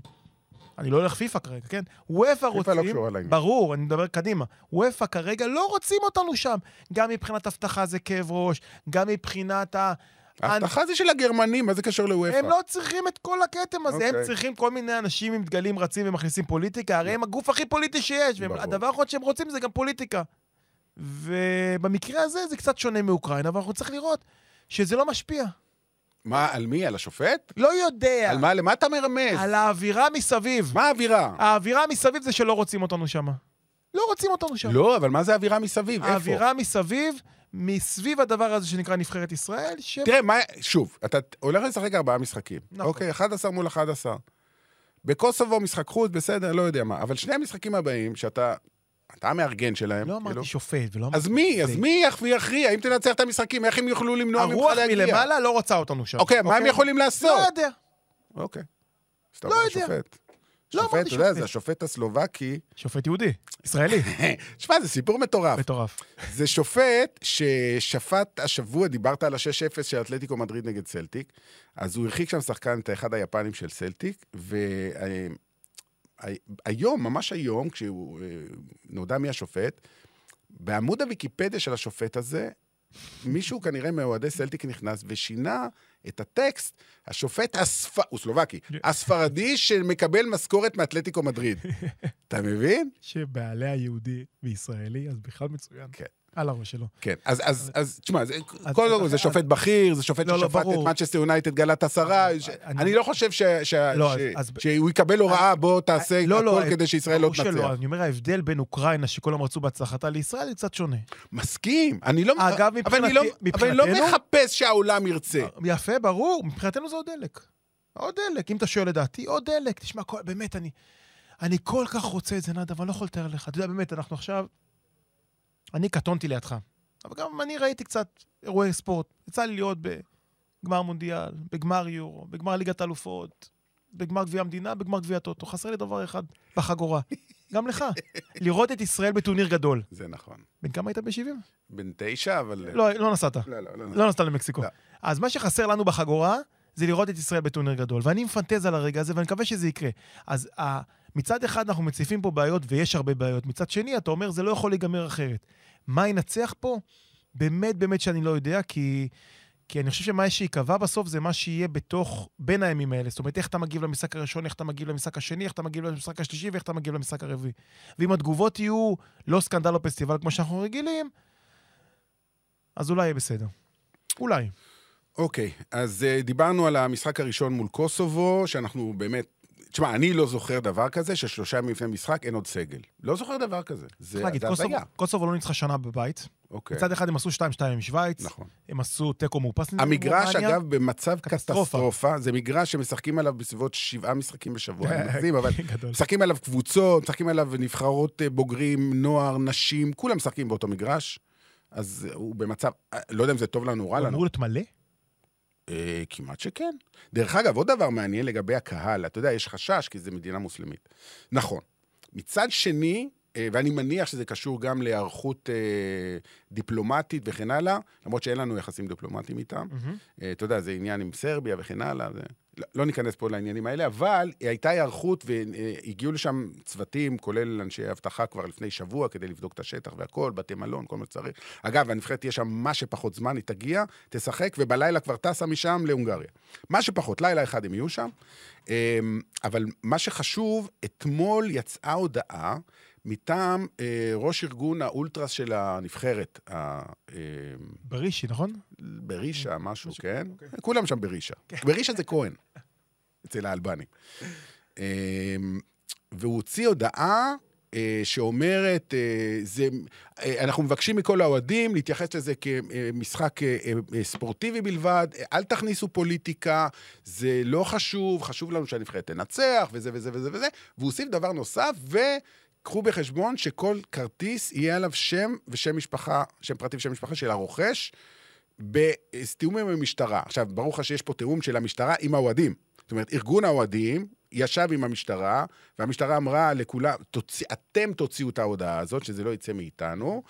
D: אני לא הולך פיפא כרגע, כן? וופא רוצים...
C: לא קשורה לעניין.
D: ברור, אני מדבר קדימה. וופא כרגע לא רוצים אותנו שם. גם מבחינת אבטחה זה כאב ראש, גם מבחינת ה...
C: ההבטחה זה של הגרמנים, מה זה קשור לוופא?
D: הם לא צריכים את כל הכתם הזה, הם
C: אוקיי.
D: צריכים כל מיני אנשים עם דגלים רצים ומכניסים פוליטיקה, הרי הם הגוף הכי פוליטי שיש. והדבר האחרון שהם רוצים זה גם פוליטיקה. ובמקרה הזה זה קצת שונה מאוקראינה, אבל אנחנו צריכים לראות שזה לא משפיע.
C: מה, על מי? על השופט?
D: לא יודע.
C: על מה? למה אתה מרמז?
D: על האווירה מסביב.
C: מה האווירה?
D: האווירה מסביב זה שלא רוצים אותנו שם. לא רוצים אותנו שם.
C: לא, אבל מה זה האווירה מסביב? איפה?
D: האווירה מסביב, מסביב הדבר הזה שנקרא נבחרת ישראל, ש...
C: תראה, מה, שוב, אתה הולך לשחק ארבעה משחקים.
D: נכון.
C: אוקיי, 11 מול 11. בקוסובו משחק חוץ, בסדר, לא יודע מה. אבל שני המשחקים הבאים, שאתה... אתה המארגן שלהם.
D: לא
C: כאילו.
D: אמרתי שופט, ולא אמרתי...
C: אז מי? אז מי יכ- יכריע? אם תנצח את המשחקים, איך הם יוכלו למנוע ממך
D: הרוח
C: להגיע?
D: מלמעלה לא רוצה אותנו שם.
C: אוקיי, מה הם יכולים לעשות?
D: לא יודע.
C: אוקיי.
D: לא יודע.
C: שופט.
D: לא
C: שופט,
D: אמרתי
C: אתה יודע,
D: שופט.
C: זה השופט הסלובקי.
D: שופט יהודי, ישראלי. <laughs>
C: שמע, זה סיפור מטורף.
D: מטורף.
C: זה שופט ששפט השבוע, דיברת על ה-6-0 של אתלטיקו מדריד נגד סלטיק, אז הוא הרחיק שם שחקן, את אחד היפנים של סלטיק, והיום, ממש היום, כשהוא אה, נודע מי השופט, בעמוד הוויקיפדיה של השופט הזה, מישהו כנראה מאוהדי סלטיק נכנס ושינה את הטקסט, השופט הספ... הוא סלובקי, הספרדי שמקבל משכורת מאתלטיקו מדריד. אתה מבין?
D: שבעליה יהודי וישראלי, אז בכלל מצוין.
C: כן.
D: על הראש שלו.
C: כן, אז, אז, אז תשמע, זה, כל
D: אז-
C: זה שופט בכיר, זה שופט
D: לא, לא,
C: ששפט את. מנצ'סטר יונייטד גלת עשרה,
D: אני-
C: לא חושב ש- ש-
D: לא,
C: שהוא יקבל הוראה, בוא תעשה
D: לא, לא,
C: הכל כדי שישראל לא תנצח.
D: אני אומר, ההבדל בין אוקראינה, שכולם רצו בהצלחתה, לישראל, הוא קצת שונה.
C: מסכים, אני לא...
D: אגב,
C: לא-
D: מבחינתי-
C: אבל אני לא
D: מבחינתנו-
C: מחפש שהעולם ירצה.
D: יפה, ברור, מבחינתנו זה עוד דלק. עוד דלק, אם אתה שואל לדעתי, עוד דלק. תשמע, באמת, אני, אני כל כך רוצה את זה, נדב, אני לא יכול לתאר לך. אתה יודע, באמת, אנחנו עכשיו... אני קטונתי לידך, אבל גם אני ראיתי קצת אירועי ספורט. יצא לי להיות בגמר מונדיאל, בגמר יורו, בגמר ליגת האלופות, בגמר גביע המדינה, בגמר גביע הטוטו. חסר לי דבר אחד בחגורה. <laughs> גם לך. לראות את ישראל בטורניר גדול.
C: זה נכון.
D: בן כמה היית ב-70?
C: בן תשע, אבל...
D: לא, לא נסעת.
C: לא, לא, לא.
D: לא נסעת למקסיקו.
C: לא.
D: אז מה שחסר לנו בחגורה, זה לראות את ישראל בטורניר גדול. ואני מפנטז על הרגע הזה, ואני מקווה שזה יקרה. אז uh, מצד אחד אנחנו מציפים פה בעיות, ויש הרבה בעיות. מצד שני, אתה אומר, זה לא יכול להיגמר אחרת. מה ינצח פה? באמת, באמת שאני לא יודע, כי... כי אני חושב שמה שייקבע בסוף זה מה שיהיה בתוך, בין הימים האלה. זאת אומרת, איך אתה מגיב למשחק הראשון, איך אתה מגיב למשחק השני, איך אתה מגיב למשחק השלישי ואיך אתה מגיב למשחק הרביעי. ואם התגובות יהיו לא סקנדל או פסטיבל כמו שאנחנו רגילים, אז אולי יהיה בסדר. אולי.
C: אוקיי, אז uh, דיברנו על המשחק הראשון מול קוסובו, שאנחנו באמת... תשמע, אני לא זוכר דבר כזה, ששלושה ימים לפני משחק אין עוד סגל. לא זוכר דבר כזה. זה הזיה.
D: קוסובו לא ניצחה שנה בבית.
C: אוקיי.
D: מצד אחד הם עשו 2-2 עם שווייץ,
C: נכון.
D: הם עשו תיקו מאופס.
C: המגרש. אגב, במצב
D: קטסטרופה.
C: קטסטרופה. זה מגרש שמשחקים עליו בסביבות שבעה משחקים בשבוע, אני <laughs> מגזים, אבל. משחקים עליו קבוצות, משחקים עליו נבחרות אה, בוגרים, נוער, נשים, כולם משחקים באותו מגרש. אז הוא במצב, אה, לא יודע אם זה טוב לנו או רע
D: הוא
C: לנו.
D: אמור להיות מלא?
C: אה, כמעט שכן. דרך אגב, עוד דבר מעניין לגבי הקהל, אתה יודע, יש חשש כי זו מדינה מוסלמית. נכון. מצד שני, אה, ואני מניח שזה קשור גם להיערכות אה, דיפלומטית וכן הלאה, למרות שאין לנו יחסים דיפלומטיים איתם. אה, אתה יודע, זה עניין עם סרביה וכן הלאה. זה... לא, ניכנס פה לעניינים האלה, אבל הייתה היערכות והגיעו לשם צוותים, כולל אנשי אבטחה כבר לפני שבוע, כדי לבדוק את השטח והכל, בתי מלון, כל מה שצריך. אגב, הנבחרת תהיה שם מה שפחות זמן, היא תגיע, תשחק, ובלילה כבר טסה משם להונגריה. מה שפחות, לילה אחד הם יהיו שם. אה, אבל מה שחשוב, אתמול יצאה הודעה מטעם אה, ראש ארגון האולטרס של הנבחרת, אה,
D: ברישי, נכון?
C: ברישה, משהו,
D: משהו,
C: כן?
D: אוקיי.
C: כולם שם ברישה. ברישה זה כהן, אצל האלבנים. אמ, והוא הוציא הודעה אה, שאומרת, אה, זה, אה, אנחנו מבקשים מכל האוהדים להתייחס לזה כמשחק ספורטיבי בלבד, אל תכניסו פוליטיקה, זה לא חשוב, חשוב לנו שהנבחרת תנצח, וזה וזה וזה וזה, והוא הוסיף דבר נוסף, וקחו בחשבון שכל כרטיס יהיה עליו שם ושם משפחה, שם פרטי ושם משפחה של הרוכש, בתיאום עם המשטרה. עכשיו, ברור לך שיש פה תיאום של המשטרה עם האוהדים. זאת אומרת, ארגון האוהדים ישב עם המשטרה, והמשטרה אמרה לכולם, תוציא, אתם תוציאו את ההודעה הזאת, שזה לא יצא מאיתנו,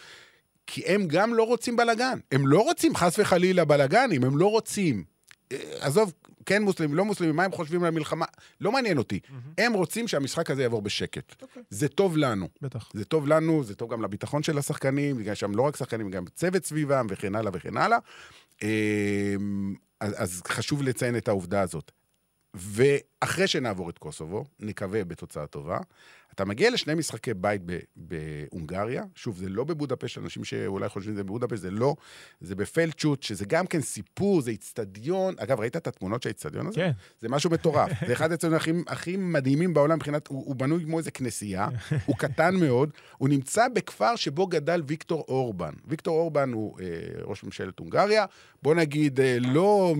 C: כי הם גם לא רוצים בלאגן. הם לא רוצים חס וחלילה בלאגנים, הם לא רוצים. עזוב, כן מוסלמים, לא מוסלמים, מה הם חושבים על המלחמה? לא מעניין אותי. הם רוצים שהמשחק הזה יעבור בשקט.
D: אוקיי.
C: זה טוב לנו.
D: בטח.
C: זה טוב לנו, זה טוב גם לביטחון של השחקנים, בגלל שם לא רק שחקנים, גם צוות סביבם וכן הלאה וכן הלאה. אמ, אז, אז חשוב לציין את העובדה הזאת. ואחרי שנעבור את קוסובו, נקווה בתוצאה טובה, אתה מגיע לשני משחקי בית בהונגריה, שוב, זה לא בבודפשט, אנשים שאולי חושבים שזה בבודפשט, זה לא, זה בפלצ'וט, שזה גם כן סיפור, זה איצטדיון. אגב, ראית את התמונות של האיצטדיון הזה?
D: כן.
C: זה משהו מטורף. זה אחד האצטדיונים הכי, הכי מדהימים בעולם מבחינת, הוא, הוא בנוי כמו איזה כנסייה, הוא קטן מאוד, הוא נמצא בכפר שבו גדל ויקטור אורבן. ויקטור אורבן הוא אה, ראש ממשלת הונגריה, בוא נגיד, אה, לא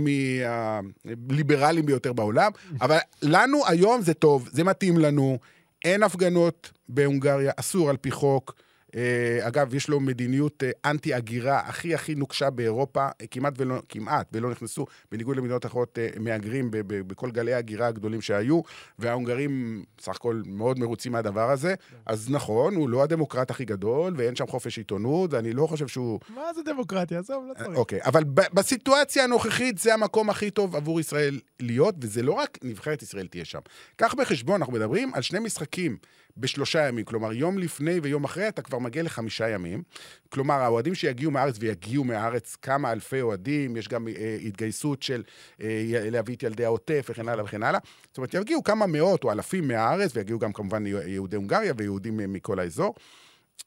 C: מהליברלים ביותר בעולם, אבל לנו היום זה טוב, זה מתאים לנו. אין הפגנות בהונגריה, אסור על פי חוק. אה, אגב, יש לו מדיניות אה, אנטי-הגירה הכי הכי נוקשה באירופה, אה, כמעט ולא, כמעט ולא נכנסו, בניגוד למדינות אחרות, מהגרים בכל גלי ההגירה הגדולים שהיו, וההונגרים סך הכל מאוד מרוצים מהדבר הזה. אז נכון, הוא לא הדמוקרט הכי גדול, ואין שם חופש עיתונות, ואני לא חושב שהוא...
D: מה זה דמוקרטיה? עזוב, לא צריך.
C: אוקיי, אבל בסיטואציה הנוכחית זה המקום הכי טוב עבור ישראל להיות, וזה לא רק נבחרת ישראל תהיה שם. קח בחשבון, אנחנו מדברים על שני משחקים בשלושה ימים, כלומר יום לפני ויום אחרי אתה כבר מגיע לחמישה ימים. כלומר, האוהדים שיגיעו מהארץ ויגיעו מהארץ כמה אלפי אוהדים, יש גם אה, התגייסות של אה, להביא את ילדי העוטף וכן הלאה וכן הלאה. זאת אומרת, יגיעו כמה מאות או אלפים מהארץ, ויגיעו גם כמובן יהודי הונגריה ויהודים אה, מכל האזור.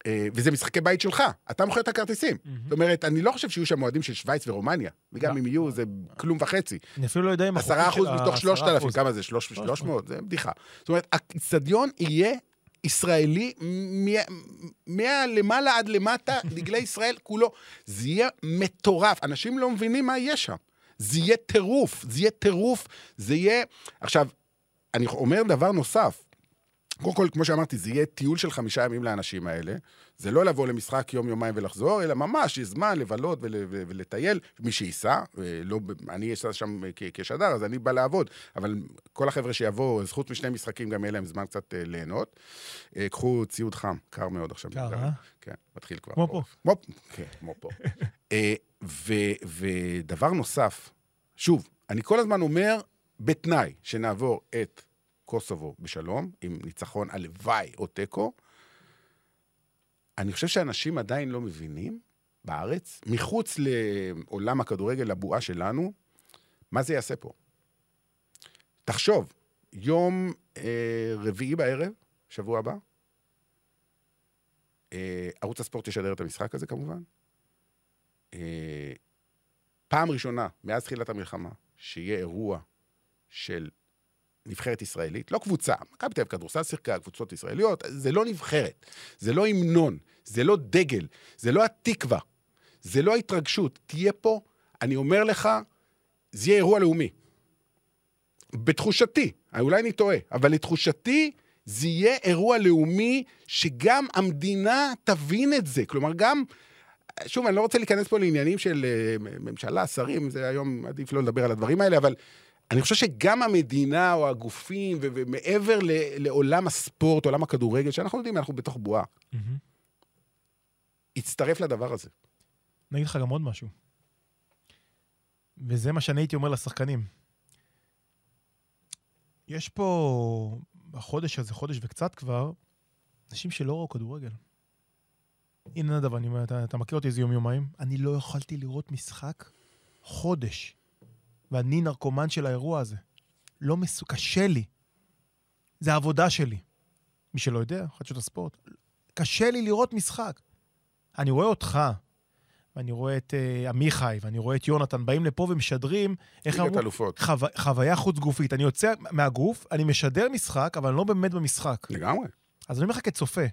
C: אה, וזה משחקי בית שלך, אתה מוכר את הכרטיסים. זאת אומרת, אני לא חושב שיהיו שם אוהדים של שווייץ ורומניה, וגם
D: לא.
C: אם יהיו, זה כלום וחצי.
D: אני אפילו לא יודע אם...
C: עשרה אחוז מתוך שלושת
D: 10%.
C: אלפים, כמה זה? שלוש מאות? זה בדיחה. זאת אומרת, האיצטדיון יהיה ישראלי מהלמעלה עד למטה, <laughs> דגלי ישראל כולו. זה יהיה מטורף. אנשים לא מבינים מה יהיה שם. זה יהיה טירוף, זה יהיה טירוף, זה יהיה... עכשיו, אני אומר דבר נוסף. קודם כל, כמו שאמרתי, זה יהיה טיול של חמישה ימים לאנשים האלה. זה לא לבוא למשחק יום-יומיים ולחזור, אלא ממש יש זמן לבלות ול, ולטייל. מי שייסע, אה, לא, אני אסע שם כ- כשדר, אז אני בא לעבוד. אבל כל החבר'ה שיבואו, אז חוץ משני משחקים, גם יהיה להם זמן קצת אה, ליהנות. אה, קחו ציוד חם, קר מאוד עכשיו.
D: קר, אה?
C: כן, מתחיל כבר.
D: כמו
C: החורף. כמו, כן, כמו פה. אה, ו- ודבר נוסף, שוב, אני כל הזמן אומר, בתנאי שנעבור את קוסובו בשלום, עם ניצחון הלוואי או תיקו, אני חושב שאנשים עדיין לא מבינים בארץ, מחוץ לעולם הכדורגל, לבועה שלנו, מה זה יעשה פה. תחשוב, יום אה, רביעי בערב, שבוע הבא, אה, ערוץ הספורט ישדר את המשחק הזה כמובן. אה, פעם ראשונה מאז תחילת המלחמה שיהיה אירוע של נבחרת ישראלית, לא קבוצה, מכבי תל אביב כדורסל שיחקה, קבוצות ישראליות, זה לא נבחרת, זה לא המנון, זה לא דגל, זה לא התקווה, זה לא ההתרגשות. תהיה פה, אני אומר לך, זה יהיה אירוע לאומי. בתחושתי, אולי אני טועה, אבל לתחושתי זה יהיה אירוע לאומי שגם המדינה תבין את זה. כלומר, גם, שוב, אני לא רוצה להיכנס פה לעניינים של אה, ממשלה, שרים, זה היום עדיף לא לדבר על הדברים האלה, אבל אני חושב שגם המדינה או הגופים, ו- ומעבר ל- לעולם הספורט, עולם הכדורגל, שאנחנו יודעים, אנחנו בתוך בועה,
D: מהמם.
C: יצטרף לדבר הזה.
D: אני אגיד לך גם עוד משהו. וזה מה שאני הייתי אומר לשחקנים. יש פה, בחודש הזה, חודש וקצת כבר, אנשים שלא ראו כדורגל. הנה נדב, אתה, אתה מכיר אותי איזה יום-יומיים? אני לא יכולתי לראות משחק חודש. ואני נרקומן של האירוע הזה. לא מסו... קשה לי. זה העבודה שלי. מי שלא יודע, חדשות הספורט. קשה לי לראות משחק. אני רואה אותך, ואני רואה את uh, עמיחי, ואני רואה את יונתן, באים לפה ומשדרים, איך
C: ליגת
D: אמרו?
C: אלופות.
D: חו... חוויה חוץ גופית. אני יוצא מהגוף, אני משדר משחק, אבל אני לא באמת במשחק.
C: לגמרי.
D: אז אני אומר לך כצופה.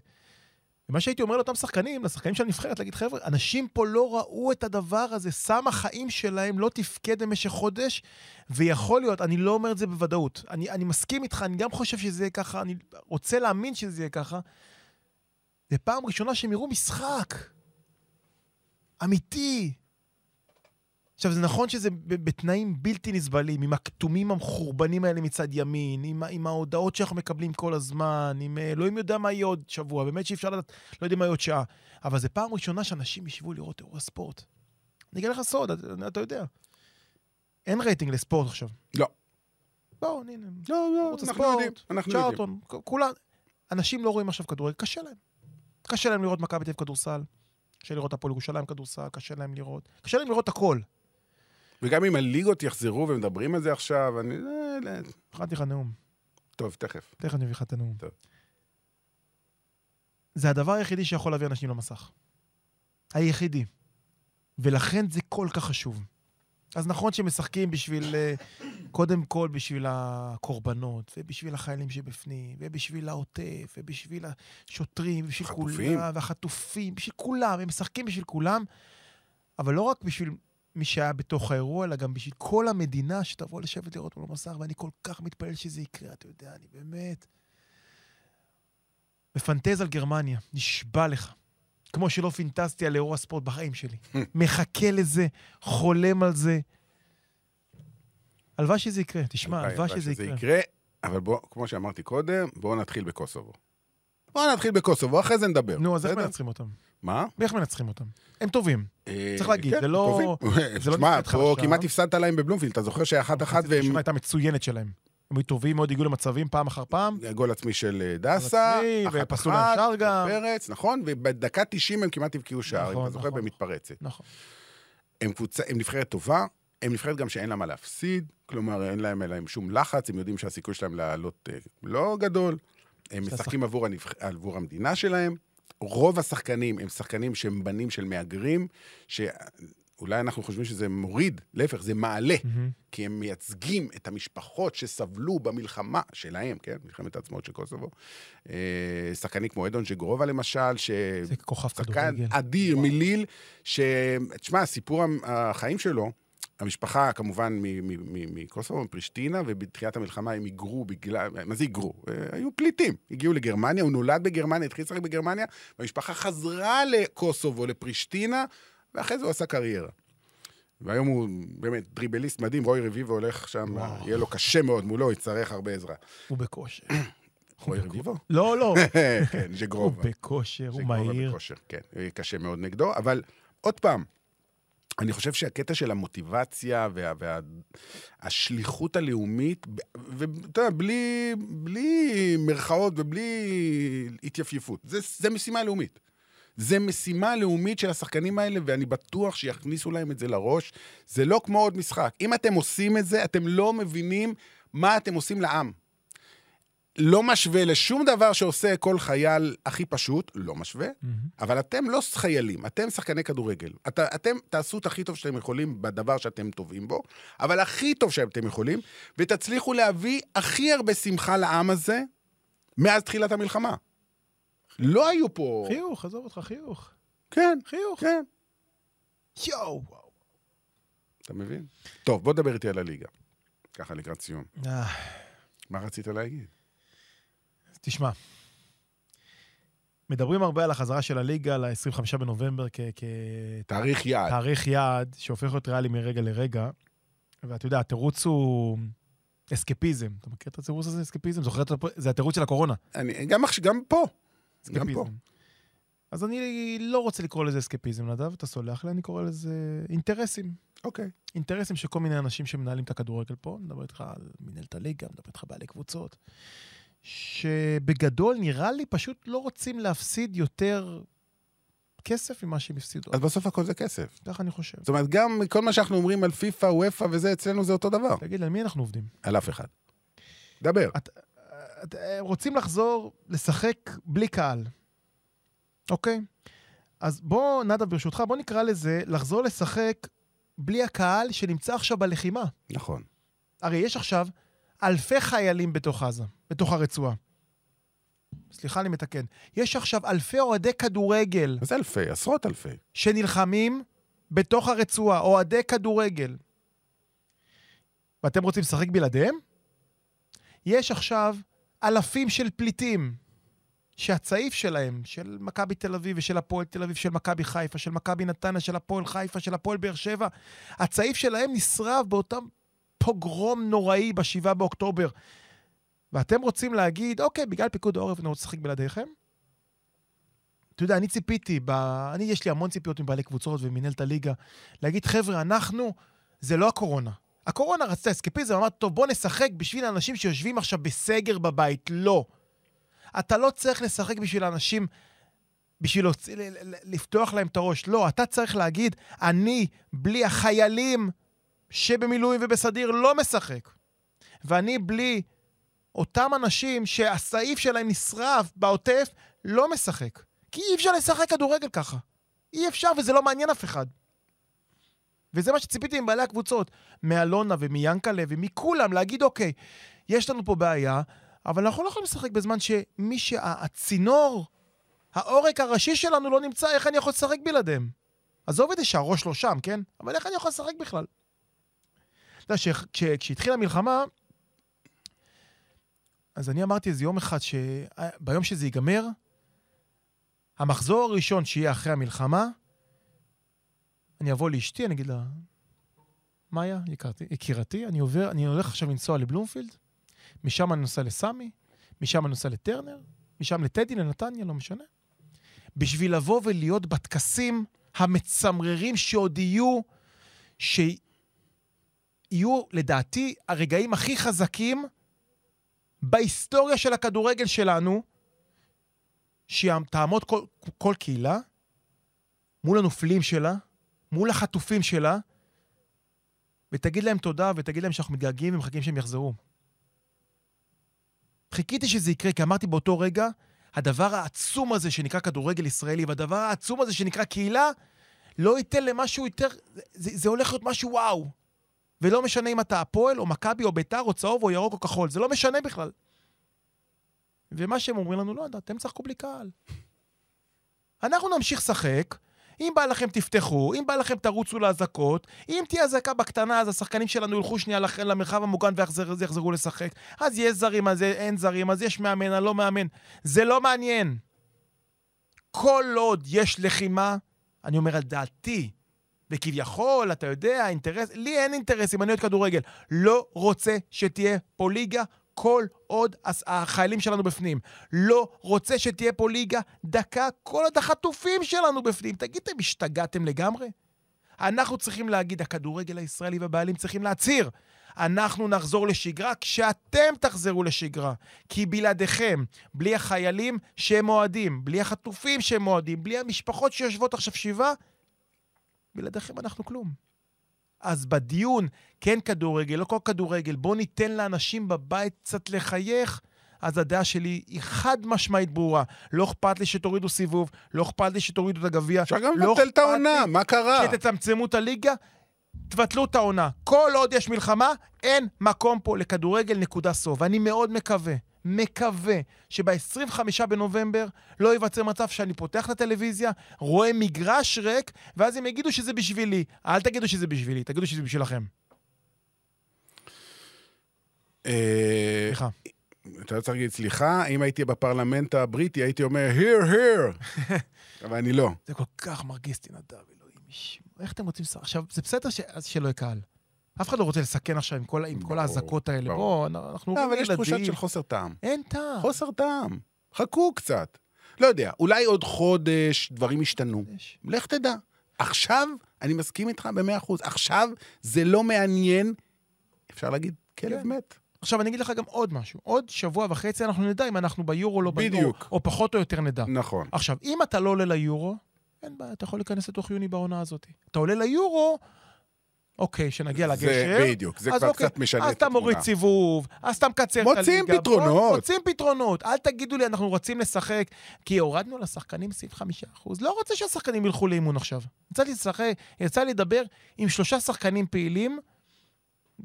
D: ומה שהייתי אומר לאותם שחקנים, לשחקנים של הנבחרת, להגיד, חבר'ה, אנשים פה לא ראו את הדבר הזה, סם החיים שלהם לא תפקד במשך חודש, ויכול להיות, אני לא אומר את זה בוודאות. אני, אני מסכים איתך, אני גם חושב שזה יהיה ככה, אני רוצה להאמין שזה יהיה ככה. זה פעם ראשונה שהם יראו משחק. אמיתי. עכשיו, זה נכון שזה בתנאים בלתי נסבלים, עם הכתומים המחורבנים האלה מצד ימין, עם, עם ההודעות שאנחנו מקבלים כל הזמן, עם אה, אלוהים יודע מה יהיה עוד שבוע, באמת שאי אפשר לדעת, לא יודעים מה יהיה עוד שעה. אבל זו פעם ראשונה שאנשים ישבו לראות אירוע ספורט. אני אגיד לך סוד, אתה, אתה יודע. אין רייטינג לספורט עכשיו.
C: לא.
D: בואו, הנה.
C: לא, לא, אנחנו
D: הספורט,
C: יודעים, אנחנו יודעים.
D: צ'ארטון, כ- כולם. אנשים לא רואים עכשיו כדורגל, קשה להם. קשה להם לראות מכבי תל אביב כדורסל, קשה לראות הפועל ירושלים כדורסל, קשה להם לראות, קשה להם לראות הכל.
C: וגם אם הליגות יחזרו ומדברים על זה עכשיו, אני... אה, לא,
D: הכנתי לך נאום,
C: טוב, תכף.
D: תכף אני אביא לך את הנאום.
C: טוב.
D: זה הדבר היחידי שיכול להביא אנשים למסך. היחידי. ולכן זה כל כך חשוב. אז נכון שמשחקים בשביל, אה, קודם כל בשביל הקורבנות, ובשביל החיילים שבפנים, ובשביל העוטף, ובשביל השוטרים, ובשביל. כולם, והחטופים, בשביל כולם, הם משחקים בשביל כולם, אבל לא רק בשביל מי שהיה בתוך האירוע, אלא גם בשביל כל המדינה שתבוא לשבת לראות מול המסך, ואני כל כך מתפלל שזה יקרה, אתה יודע, אני באמת... מפנטז על גרמניה, נשבע לך. כמו שלא פינטזתי על אירוע ספורט בחיים שלי. <laughs> מחכה לזה, חולם על זה. הלוואי שזה יקרה, תשמע, הלוואי שזה יקרה.
C: אבל בוא, כמו שאמרתי קודם, בואו נתחיל בקוסובו. בואו נתחיל בקוסובו, אחרי זה נדבר.
D: נו, אז איך? מנצחים אותם?
C: מה?
D: איך מנצחים אותם? הם טובים.
C: אה,
D: צריך להגיד,
C: כן,
D: זה לא- לא <laughs>
C: שמע, פה. כמעט הפסדת להם בבלומפילד, אתה זוכר שהיה אחת אחת
D: המחצית
C: והם...
D: הראשונה הייתה מצוינת שלהם. הם היו טובים מאוד, הגיעו למצבים פעם אחר פעם.
C: גול עצמי של אה, דסה, אחת אחת. פרץ, נכון? ובדקה 90 הם כמעט הבקיעו שער, אם
D: נכון,
C: אתה זוכר,
D: נכון.
C: במתפרצת.
D: נכון.
C: הם נבחרת טובה, הם נבחרת גם שאין לה מה להפסיד, כלומר, אין להם עליהם שום לחץ, הם יודעים שהסיכוי שלהם לעלות אה, לא גדול. הם משחקים עבור, הנבח... עבור המדינה שלהם. רוב השחקנים הם שחקנים שהם בנים של מהגרים, שאולי אנחנו חושבים שזה מוריד, להפך, זה מעלה,
D: מהמם.
C: כי הם מייצגים את המשפחות שסבלו במלחמה שלהם, כן? מלחמת העצמאות של קוסובו. אה, שחקנים כמו אדון ז'גרובה למשל, ש...
D: זה כוכב
C: שחקן
D: כדורגל.
C: אדיר מליל, ש... תשמע, סיפור החיים שלו, המשפחה כמובן מקוסובו, מפרישטינה, ובתחילת המלחמה הם היגרו בגלל, מה זה היגרו? אה, היו פליטים. הגיעו לגרמניה, הוא נולד בגרמניה, התחיל לשחק בגרמניה, והמשפחה חזרה לקוסובו, לפרישטינה, ואחרי זה הוא עשה קריירה. והיום הוא באמת דריבליסט מדהים, רוי רביבו הולך שם,
D: וואו.
C: יהיה לו קשה מאוד מולו, יצטרך הרבה עזרה.
D: הוא בכושר. <coughs>
C: רוי רביבו?
D: לא, לא. <laughs>
C: כן,
D: הוא
C: ז'גרובה.
D: בכושר, הוא מהיר.
C: בכושר, כן, קשה מאוד נגדו, אבל עוד פעם, אני חושב שהקטע של המוטיבציה והשליחות הלאומית, ואתה יודע, בלי, בלי מרכאות ובלי התייפייפות, זה, זה משימה לאומית. זה משימה לאומית של השחקנים האלה, ואני בטוח שיכניסו להם את זה לראש. זה לא כמו עוד משחק. אם אתם עושים את זה, אתם לא מבינים מה אתם עושים לעם. לא משווה לשום דבר שעושה כל חייל הכי פשוט, לא משווה,
D: מהמם.
C: אבל אתם לא חיילים, אתם שחקני כדורגל. את, אתם תעשו את הכי טוב שאתם יכולים בדבר שאתם טובים בו, אבל הכי טוב שאתם יכולים, ותצליחו להביא הכי הרבה שמחה לעם הזה מאז תחילת המלחמה. לא היו פה...
D: חיוך, עזוב אותך, חיוך.
C: כן,
D: חיוך.
C: כן.
D: יואו.
C: אתה מבין? טוב, בוא דבר איתי על הליגה. ככה לקראת סיום.
D: אה,
C: מה רצית להגיד?
D: תשמע, מדברים הרבה על החזרה של הליגה ל-25 בנובמבר
C: תאריך יעד.
D: כתאריך יעד שהופך להיות ריאלי מרגע לרגע. ואתה יודע, התירוץ הוא אסקפיזם. אתה מכיר את התירוץ הזה, אסקפיזם? זוכר את זה התירוץ של הקורונה.
C: אני, גם, גם פה. גם פה.
D: אסקפיזם. אז אני לא רוצה לקרוא לזה אסקפיזם, נדב, אתה סולח לי, אני קורא לזה אינטרסים.
C: אוקיי.
D: אינטרסים של כל מיני אנשים שמנהלים את הכדורגל פה, מדבר איתך על מנהלת הליגה, מדבר איתך בעלי קבוצות, שבגדול נראה לי פשוט לא רוצים להפסיד יותר כסף ממה שהם הפסידו.
C: אז בסוף הכל זה כסף.
D: ככה אני חושב.
C: זאת אומרת, גם כל מה שאנחנו אומרים על פיפא, וופא וזה, אצלנו זה אותו דבר.
D: תגיד, על מי אנחנו עובדים?
C: על אף אחד. דבר.
D: את- הם רוצים לחזור לשחק בלי קהל, אוקיי? אז בוא, נדב, ברשותך, בוא נקרא לזה לחזור לשחק בלי הקהל שנמצא עכשיו בלחימה.
C: נכון.
D: הרי יש עכשיו אלפי חיילים בתוך עזה, בתוך הרצועה. סליחה, אני מתקן. יש עכשיו אלפי אוהדי כדורגל
C: אז אלפי, עשרות אלפי.
D: שנלחמים בתוך הרצועה, אוהדי כדורגל. ואתם רוצים לשחק בלעדיהם? יש עכשיו אלפים של פליטים, שהצעיף שלהם, של מכבי תל אביב ושל הפועל תל אביב, של מכבי חיפה, של מכבי נתניה, של הפועל חיפה, של הפועל באר שבע, הצעיף שלהם נשרף באותם פוגרום נוראי ב-7 באוקטובר. ואתם רוצים להגיד, אוקיי, בגלל פיקוד העורף אני רוצה לשחק בלעדיכם? אתה יודע, אני ציפיתי, ב... אני, יש לי המון ציפיות מבעלי קבוצות ומנהלת הליגה, להגיד, חבר'ה, אנחנו, זה לא הקורונה. הקורונה רצתה אסקפיזם, אמרת, טוב, בוא נשחק בשביל האנשים שיושבים עכשיו בסגר בבית. לא. אתה לא צריך לשחק בשביל האנשים, בשביל להוציא, לפתוח להם את הראש. לא, אתה צריך להגיד, אני, בלי החיילים שבמילואים ובסדיר, לא משחק. ואני, בלי אותם אנשים שהסעיף שלהם נשרף בעוטף, לא משחק. כי אי אפשר לשחק כדורגל ככה. אי אפשר, וזה לא מעניין אף אחד. וזה מה שציפיתי מבעלי הקבוצות, מאלונה ומיאנקלה ומכולם, להגיד, אוקיי, יש לנו פה בעיה, אבל אנחנו לא יכולים לשחק בזמן שמי שהצינור, העורק הראשי שלנו לא נמצא, איך אני יכול לשחק בלעדיהם? עזוב את זה שהראש לא שם, כן? אבל איך אני יכול לשחק בכלל? אתה יודע, כשהתחילה המלחמה, אז אני אמרתי איזה יום אחד, שביום שזה ייגמר, המחזור הראשון שיהיה אחרי המלחמה, אני אבוא לאשתי, אני אגיד לה, מאיה, יקירתי, יקירתי, אני עובר, אני הולך עכשיו לנסוע לבלומפילד, משם אני נוסע לסמי, משם אני נוסע לטרנר, משם לטדי, לנתניה, לא משנה. בשביל לבוא ולהיות בטקסים המצמררים שעוד יהיו, שיהיו, לדעתי, הרגעים הכי חזקים בהיסטוריה של הכדורגל שלנו, שתעמוד כל, כל קהילה מול הנופלים שלה, מול החטופים שלה, ותגיד להם תודה, ותגיד להם שאנחנו מתגעגעים ומחכים שהם יחזרו. חיכיתי שזה יקרה, כי אמרתי באותו רגע, הדבר העצום הזה שנקרא כדורגל ישראלי, והדבר העצום הזה שנקרא קהילה, לא ייתן למשהו יותר... זה, זה הולך להיות משהו וואו. ולא משנה אם אתה הפועל, או מכבי, או ביתר, או צהוב, או ירוק, או כחול. זה לא משנה בכלל. ומה שהם אומרים לנו, לא, אתם תשחקו בלי קהל. אנחנו נמשיך לשחק, אם בא לכם תפתחו, אם בא לכם תרוצו לאזעקות, אם תהיה אזעקה בקטנה אז השחקנים שלנו ילכו שנייה למרחב המוגן ויחזרו לשחק. אז יש זרים, אז אין זרים, אז יש מאמן, אז לא מאמן. זה לא מעניין. כל עוד יש לחימה, אני אומר על דעתי, וכביכול, אתה יודע, אינטרס, לי אין אינטרס אם אני אוהד כדורגל. לא רוצה שתהיה פה ליגה כל עוד החיילים שלנו בפנים. לא רוצה שתהיה פה ליגה דקה כל עוד החטופים שלנו בפנים. תגיד, אתם השתגעתם לגמרי? אנחנו צריכים להגיד, הכדורגל הישראלי והבעלים צריכים להצהיר. אנחנו נחזור לשגרה כשאתם תחזרו לשגרה. כי בלעדיכם, בלי החיילים שהם אוהדים, בלי החטופים שהם אוהדים, בלי המשפחות שיושבות עכשיו שבעה, בלעדיכם אנחנו כלום. אז בדיון, כן כדורגל, לא כל כדורגל, בוא ניתן לאנשים בבית קצת לחייך, אז הדעה שלי היא חד משמעית ברורה. לא אכפת לי שתורידו סיבוב, לא אכפת לי שתורידו את הגביע.
C: אפשר גם
D: לא
C: לבטל את העונה, מה קרה?
D: שתצמצמו את הליגה, תבטלו את העונה. כל עוד יש מלחמה, אין מקום פה לכדורגל, נקודה סוף. ואני מאוד מקווה, מקווה שב-25 בנובמבר לא ייווצר מצב שאני פותח את הטלוויזיה, רואה מגרש ריק, ואז הם יגידו שזה בשבילי. אל תגידו שזה בשבילי, תגידו שזה בשבילכם.
C: אה,
D: סליחה.
C: אתה לא צריך להגיד סליחה, אם הייתי בפרלמנט הבריטי הייתי אומר, here, here, <laughs> אבל אני לא.
D: זה כל כך מרגיז אותי, נדב, אלוהים. איך אתם רוצים? עכשיו, זה בסדר שלא יהיה קהל. אף אחד לא רוצה לסכן עכשיו עם כל, עם כל
C: ברור,
D: האזעקות האלה. בואו, אנחנו
C: לא, אבל יש תחושה
D: ילדים.
C: של חוסר טעם.
D: אין טעם.
C: חוסר טעם. חכו קצת. לא יודע, אולי עוד חודש דברים ישתנו.
D: יש.
C: לך תדע. עכשיו, אני מסכים איתך במאה אחוז, עכשיו זה לא מעניין, אפשר להגיד, כלב
D: כן.
C: מת.
D: עכשיו, אני אגיד לך גם עוד משהו. עוד שבוע וחצי אנחנו נדע אם אנחנו ביורו או לא ביורו. או פחות או יותר נדע.
C: נכון.
D: עכשיו, אם אתה לא עולה ליורו, אין בעיה, אתה יכול להיכנס לתוך יוני בעונה הזאת. אתה עולה ליורו, אוקיי, שנגיע
C: זה
D: לגשר.
C: בדיוק, זה
D: אז
C: כבר
D: אוקיי,
C: קצת משנה
D: אז
C: את
D: אתה
C: התמונה.
D: מוריד סיבוב, אז אתה מקצר את הליגה.
C: מוצאים פתרונות.
D: מוצאים פתרונות. אל תגידו לי, אנחנו רוצים לשחק, כי הורדנו לשחקנים 25%. לא רוצה שהשחקנים ילכו לאימון עכשיו. יצא לי לשחק, יצא לי לדבר עם שלושה שחקנים פעילים,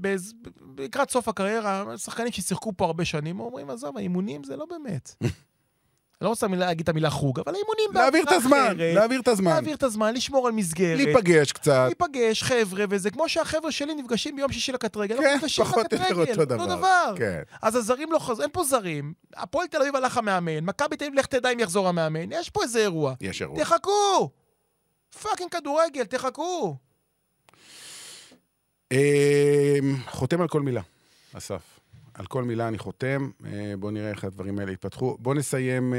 D: בז- לקראת סוף הקריירה, שחקנים ששיחקו פה הרבה שנים, אומרים, עזוב, האימונים זה לא באמת. <laughs> לא רוצה מילה- להגיד את המילה חוג, אבל אימונים
C: להעביר את הזמן,
D: אחרת.
C: להעביר את הזמן.
D: להעביר את הזמן, לשמור על מסגרת.
C: להיפגש קצת.
D: להיפגש, חבר'ה, וזה כמו שהחבר'ה שלי נפגשים ביום שישי לקטרגל,
C: כן, פחות או יותר
D: לקטרגל,
C: אותו דבר. כן.
D: אז הזרים לא חזרו, אין פה זרים. הפועל תל אביב הלך המאמן, מכבי תל אביב, לך תדע אם יחזור המאמן, יש פה איזה אירוע.
C: יש אירוע.
D: תחכו! fucking כדורגל, תחכו.
C: אמ, חותם על כל מילה, אסף. על כל מילה אני חותם. אה, בואו נראה איך הדברים האלה יתפתחו. בואו נסיים אה,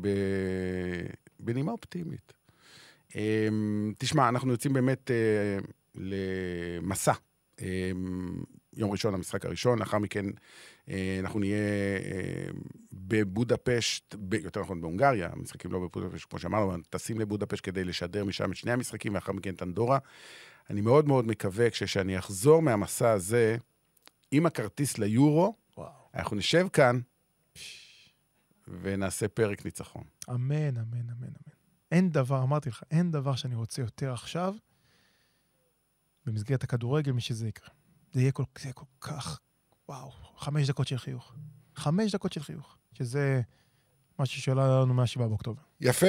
C: ב- בנימה אופטימית. אמ, תשמע, אנחנו יוצאים באמת אה, למסע. יום ראשון, המשחק הראשון, לאחר מכן אה, אנחנו נהיה אה, בבודפשט, יותר נכון בהונגריה, המשחקים לא בבודפשט, כמו שאמרנו, טסים לבודפשט כדי לשדר משם את שני המשחקים, ולאחר מכן את אנדורה. אני מאוד מאוד מקווה, כשאני אחזור מהמסע הזה, עם הכרטיס ליורו,
D: וואו.
C: אנחנו נשב כאן ונעשה פרק ניצחון.
D: אמן, אמן, אמן, אמן. אין דבר, אמרתי לך, אין דבר שאני רוצה יותר עכשיו במסגרת הכדורגל משזה יקרה. זה יהיה כל, זה יהיה כל כך, וואו, חמש דקות של חיוך. חמש דקות של חיוך, שזה מה ששאלה לנו מה-7 באוקטובר.
C: יפה.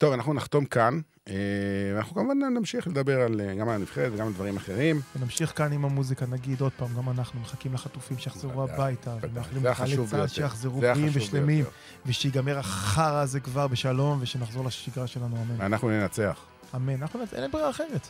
C: טוב, אנחנו נחתום כאן, אה, ואנחנו כמובן נמשיך לדבר על, אה, גם על הנבחרת וגם על דברים אחרים.
D: ונמשיך כאן עם המוזיקה, נגיד עוד פעם, גם אנחנו מחכים לחטופים שיחזרו הביתה. ומאחלים לחיילי צה"ל. שיחזרו בריאים ושלמים. ושיגמר החרא הזה כבר בשלום, ושנחזור לשגרה שלנו, אמן.
C: ואנחנו ננצח.
D: אמן. אנחנו, אין ברירה אחרת.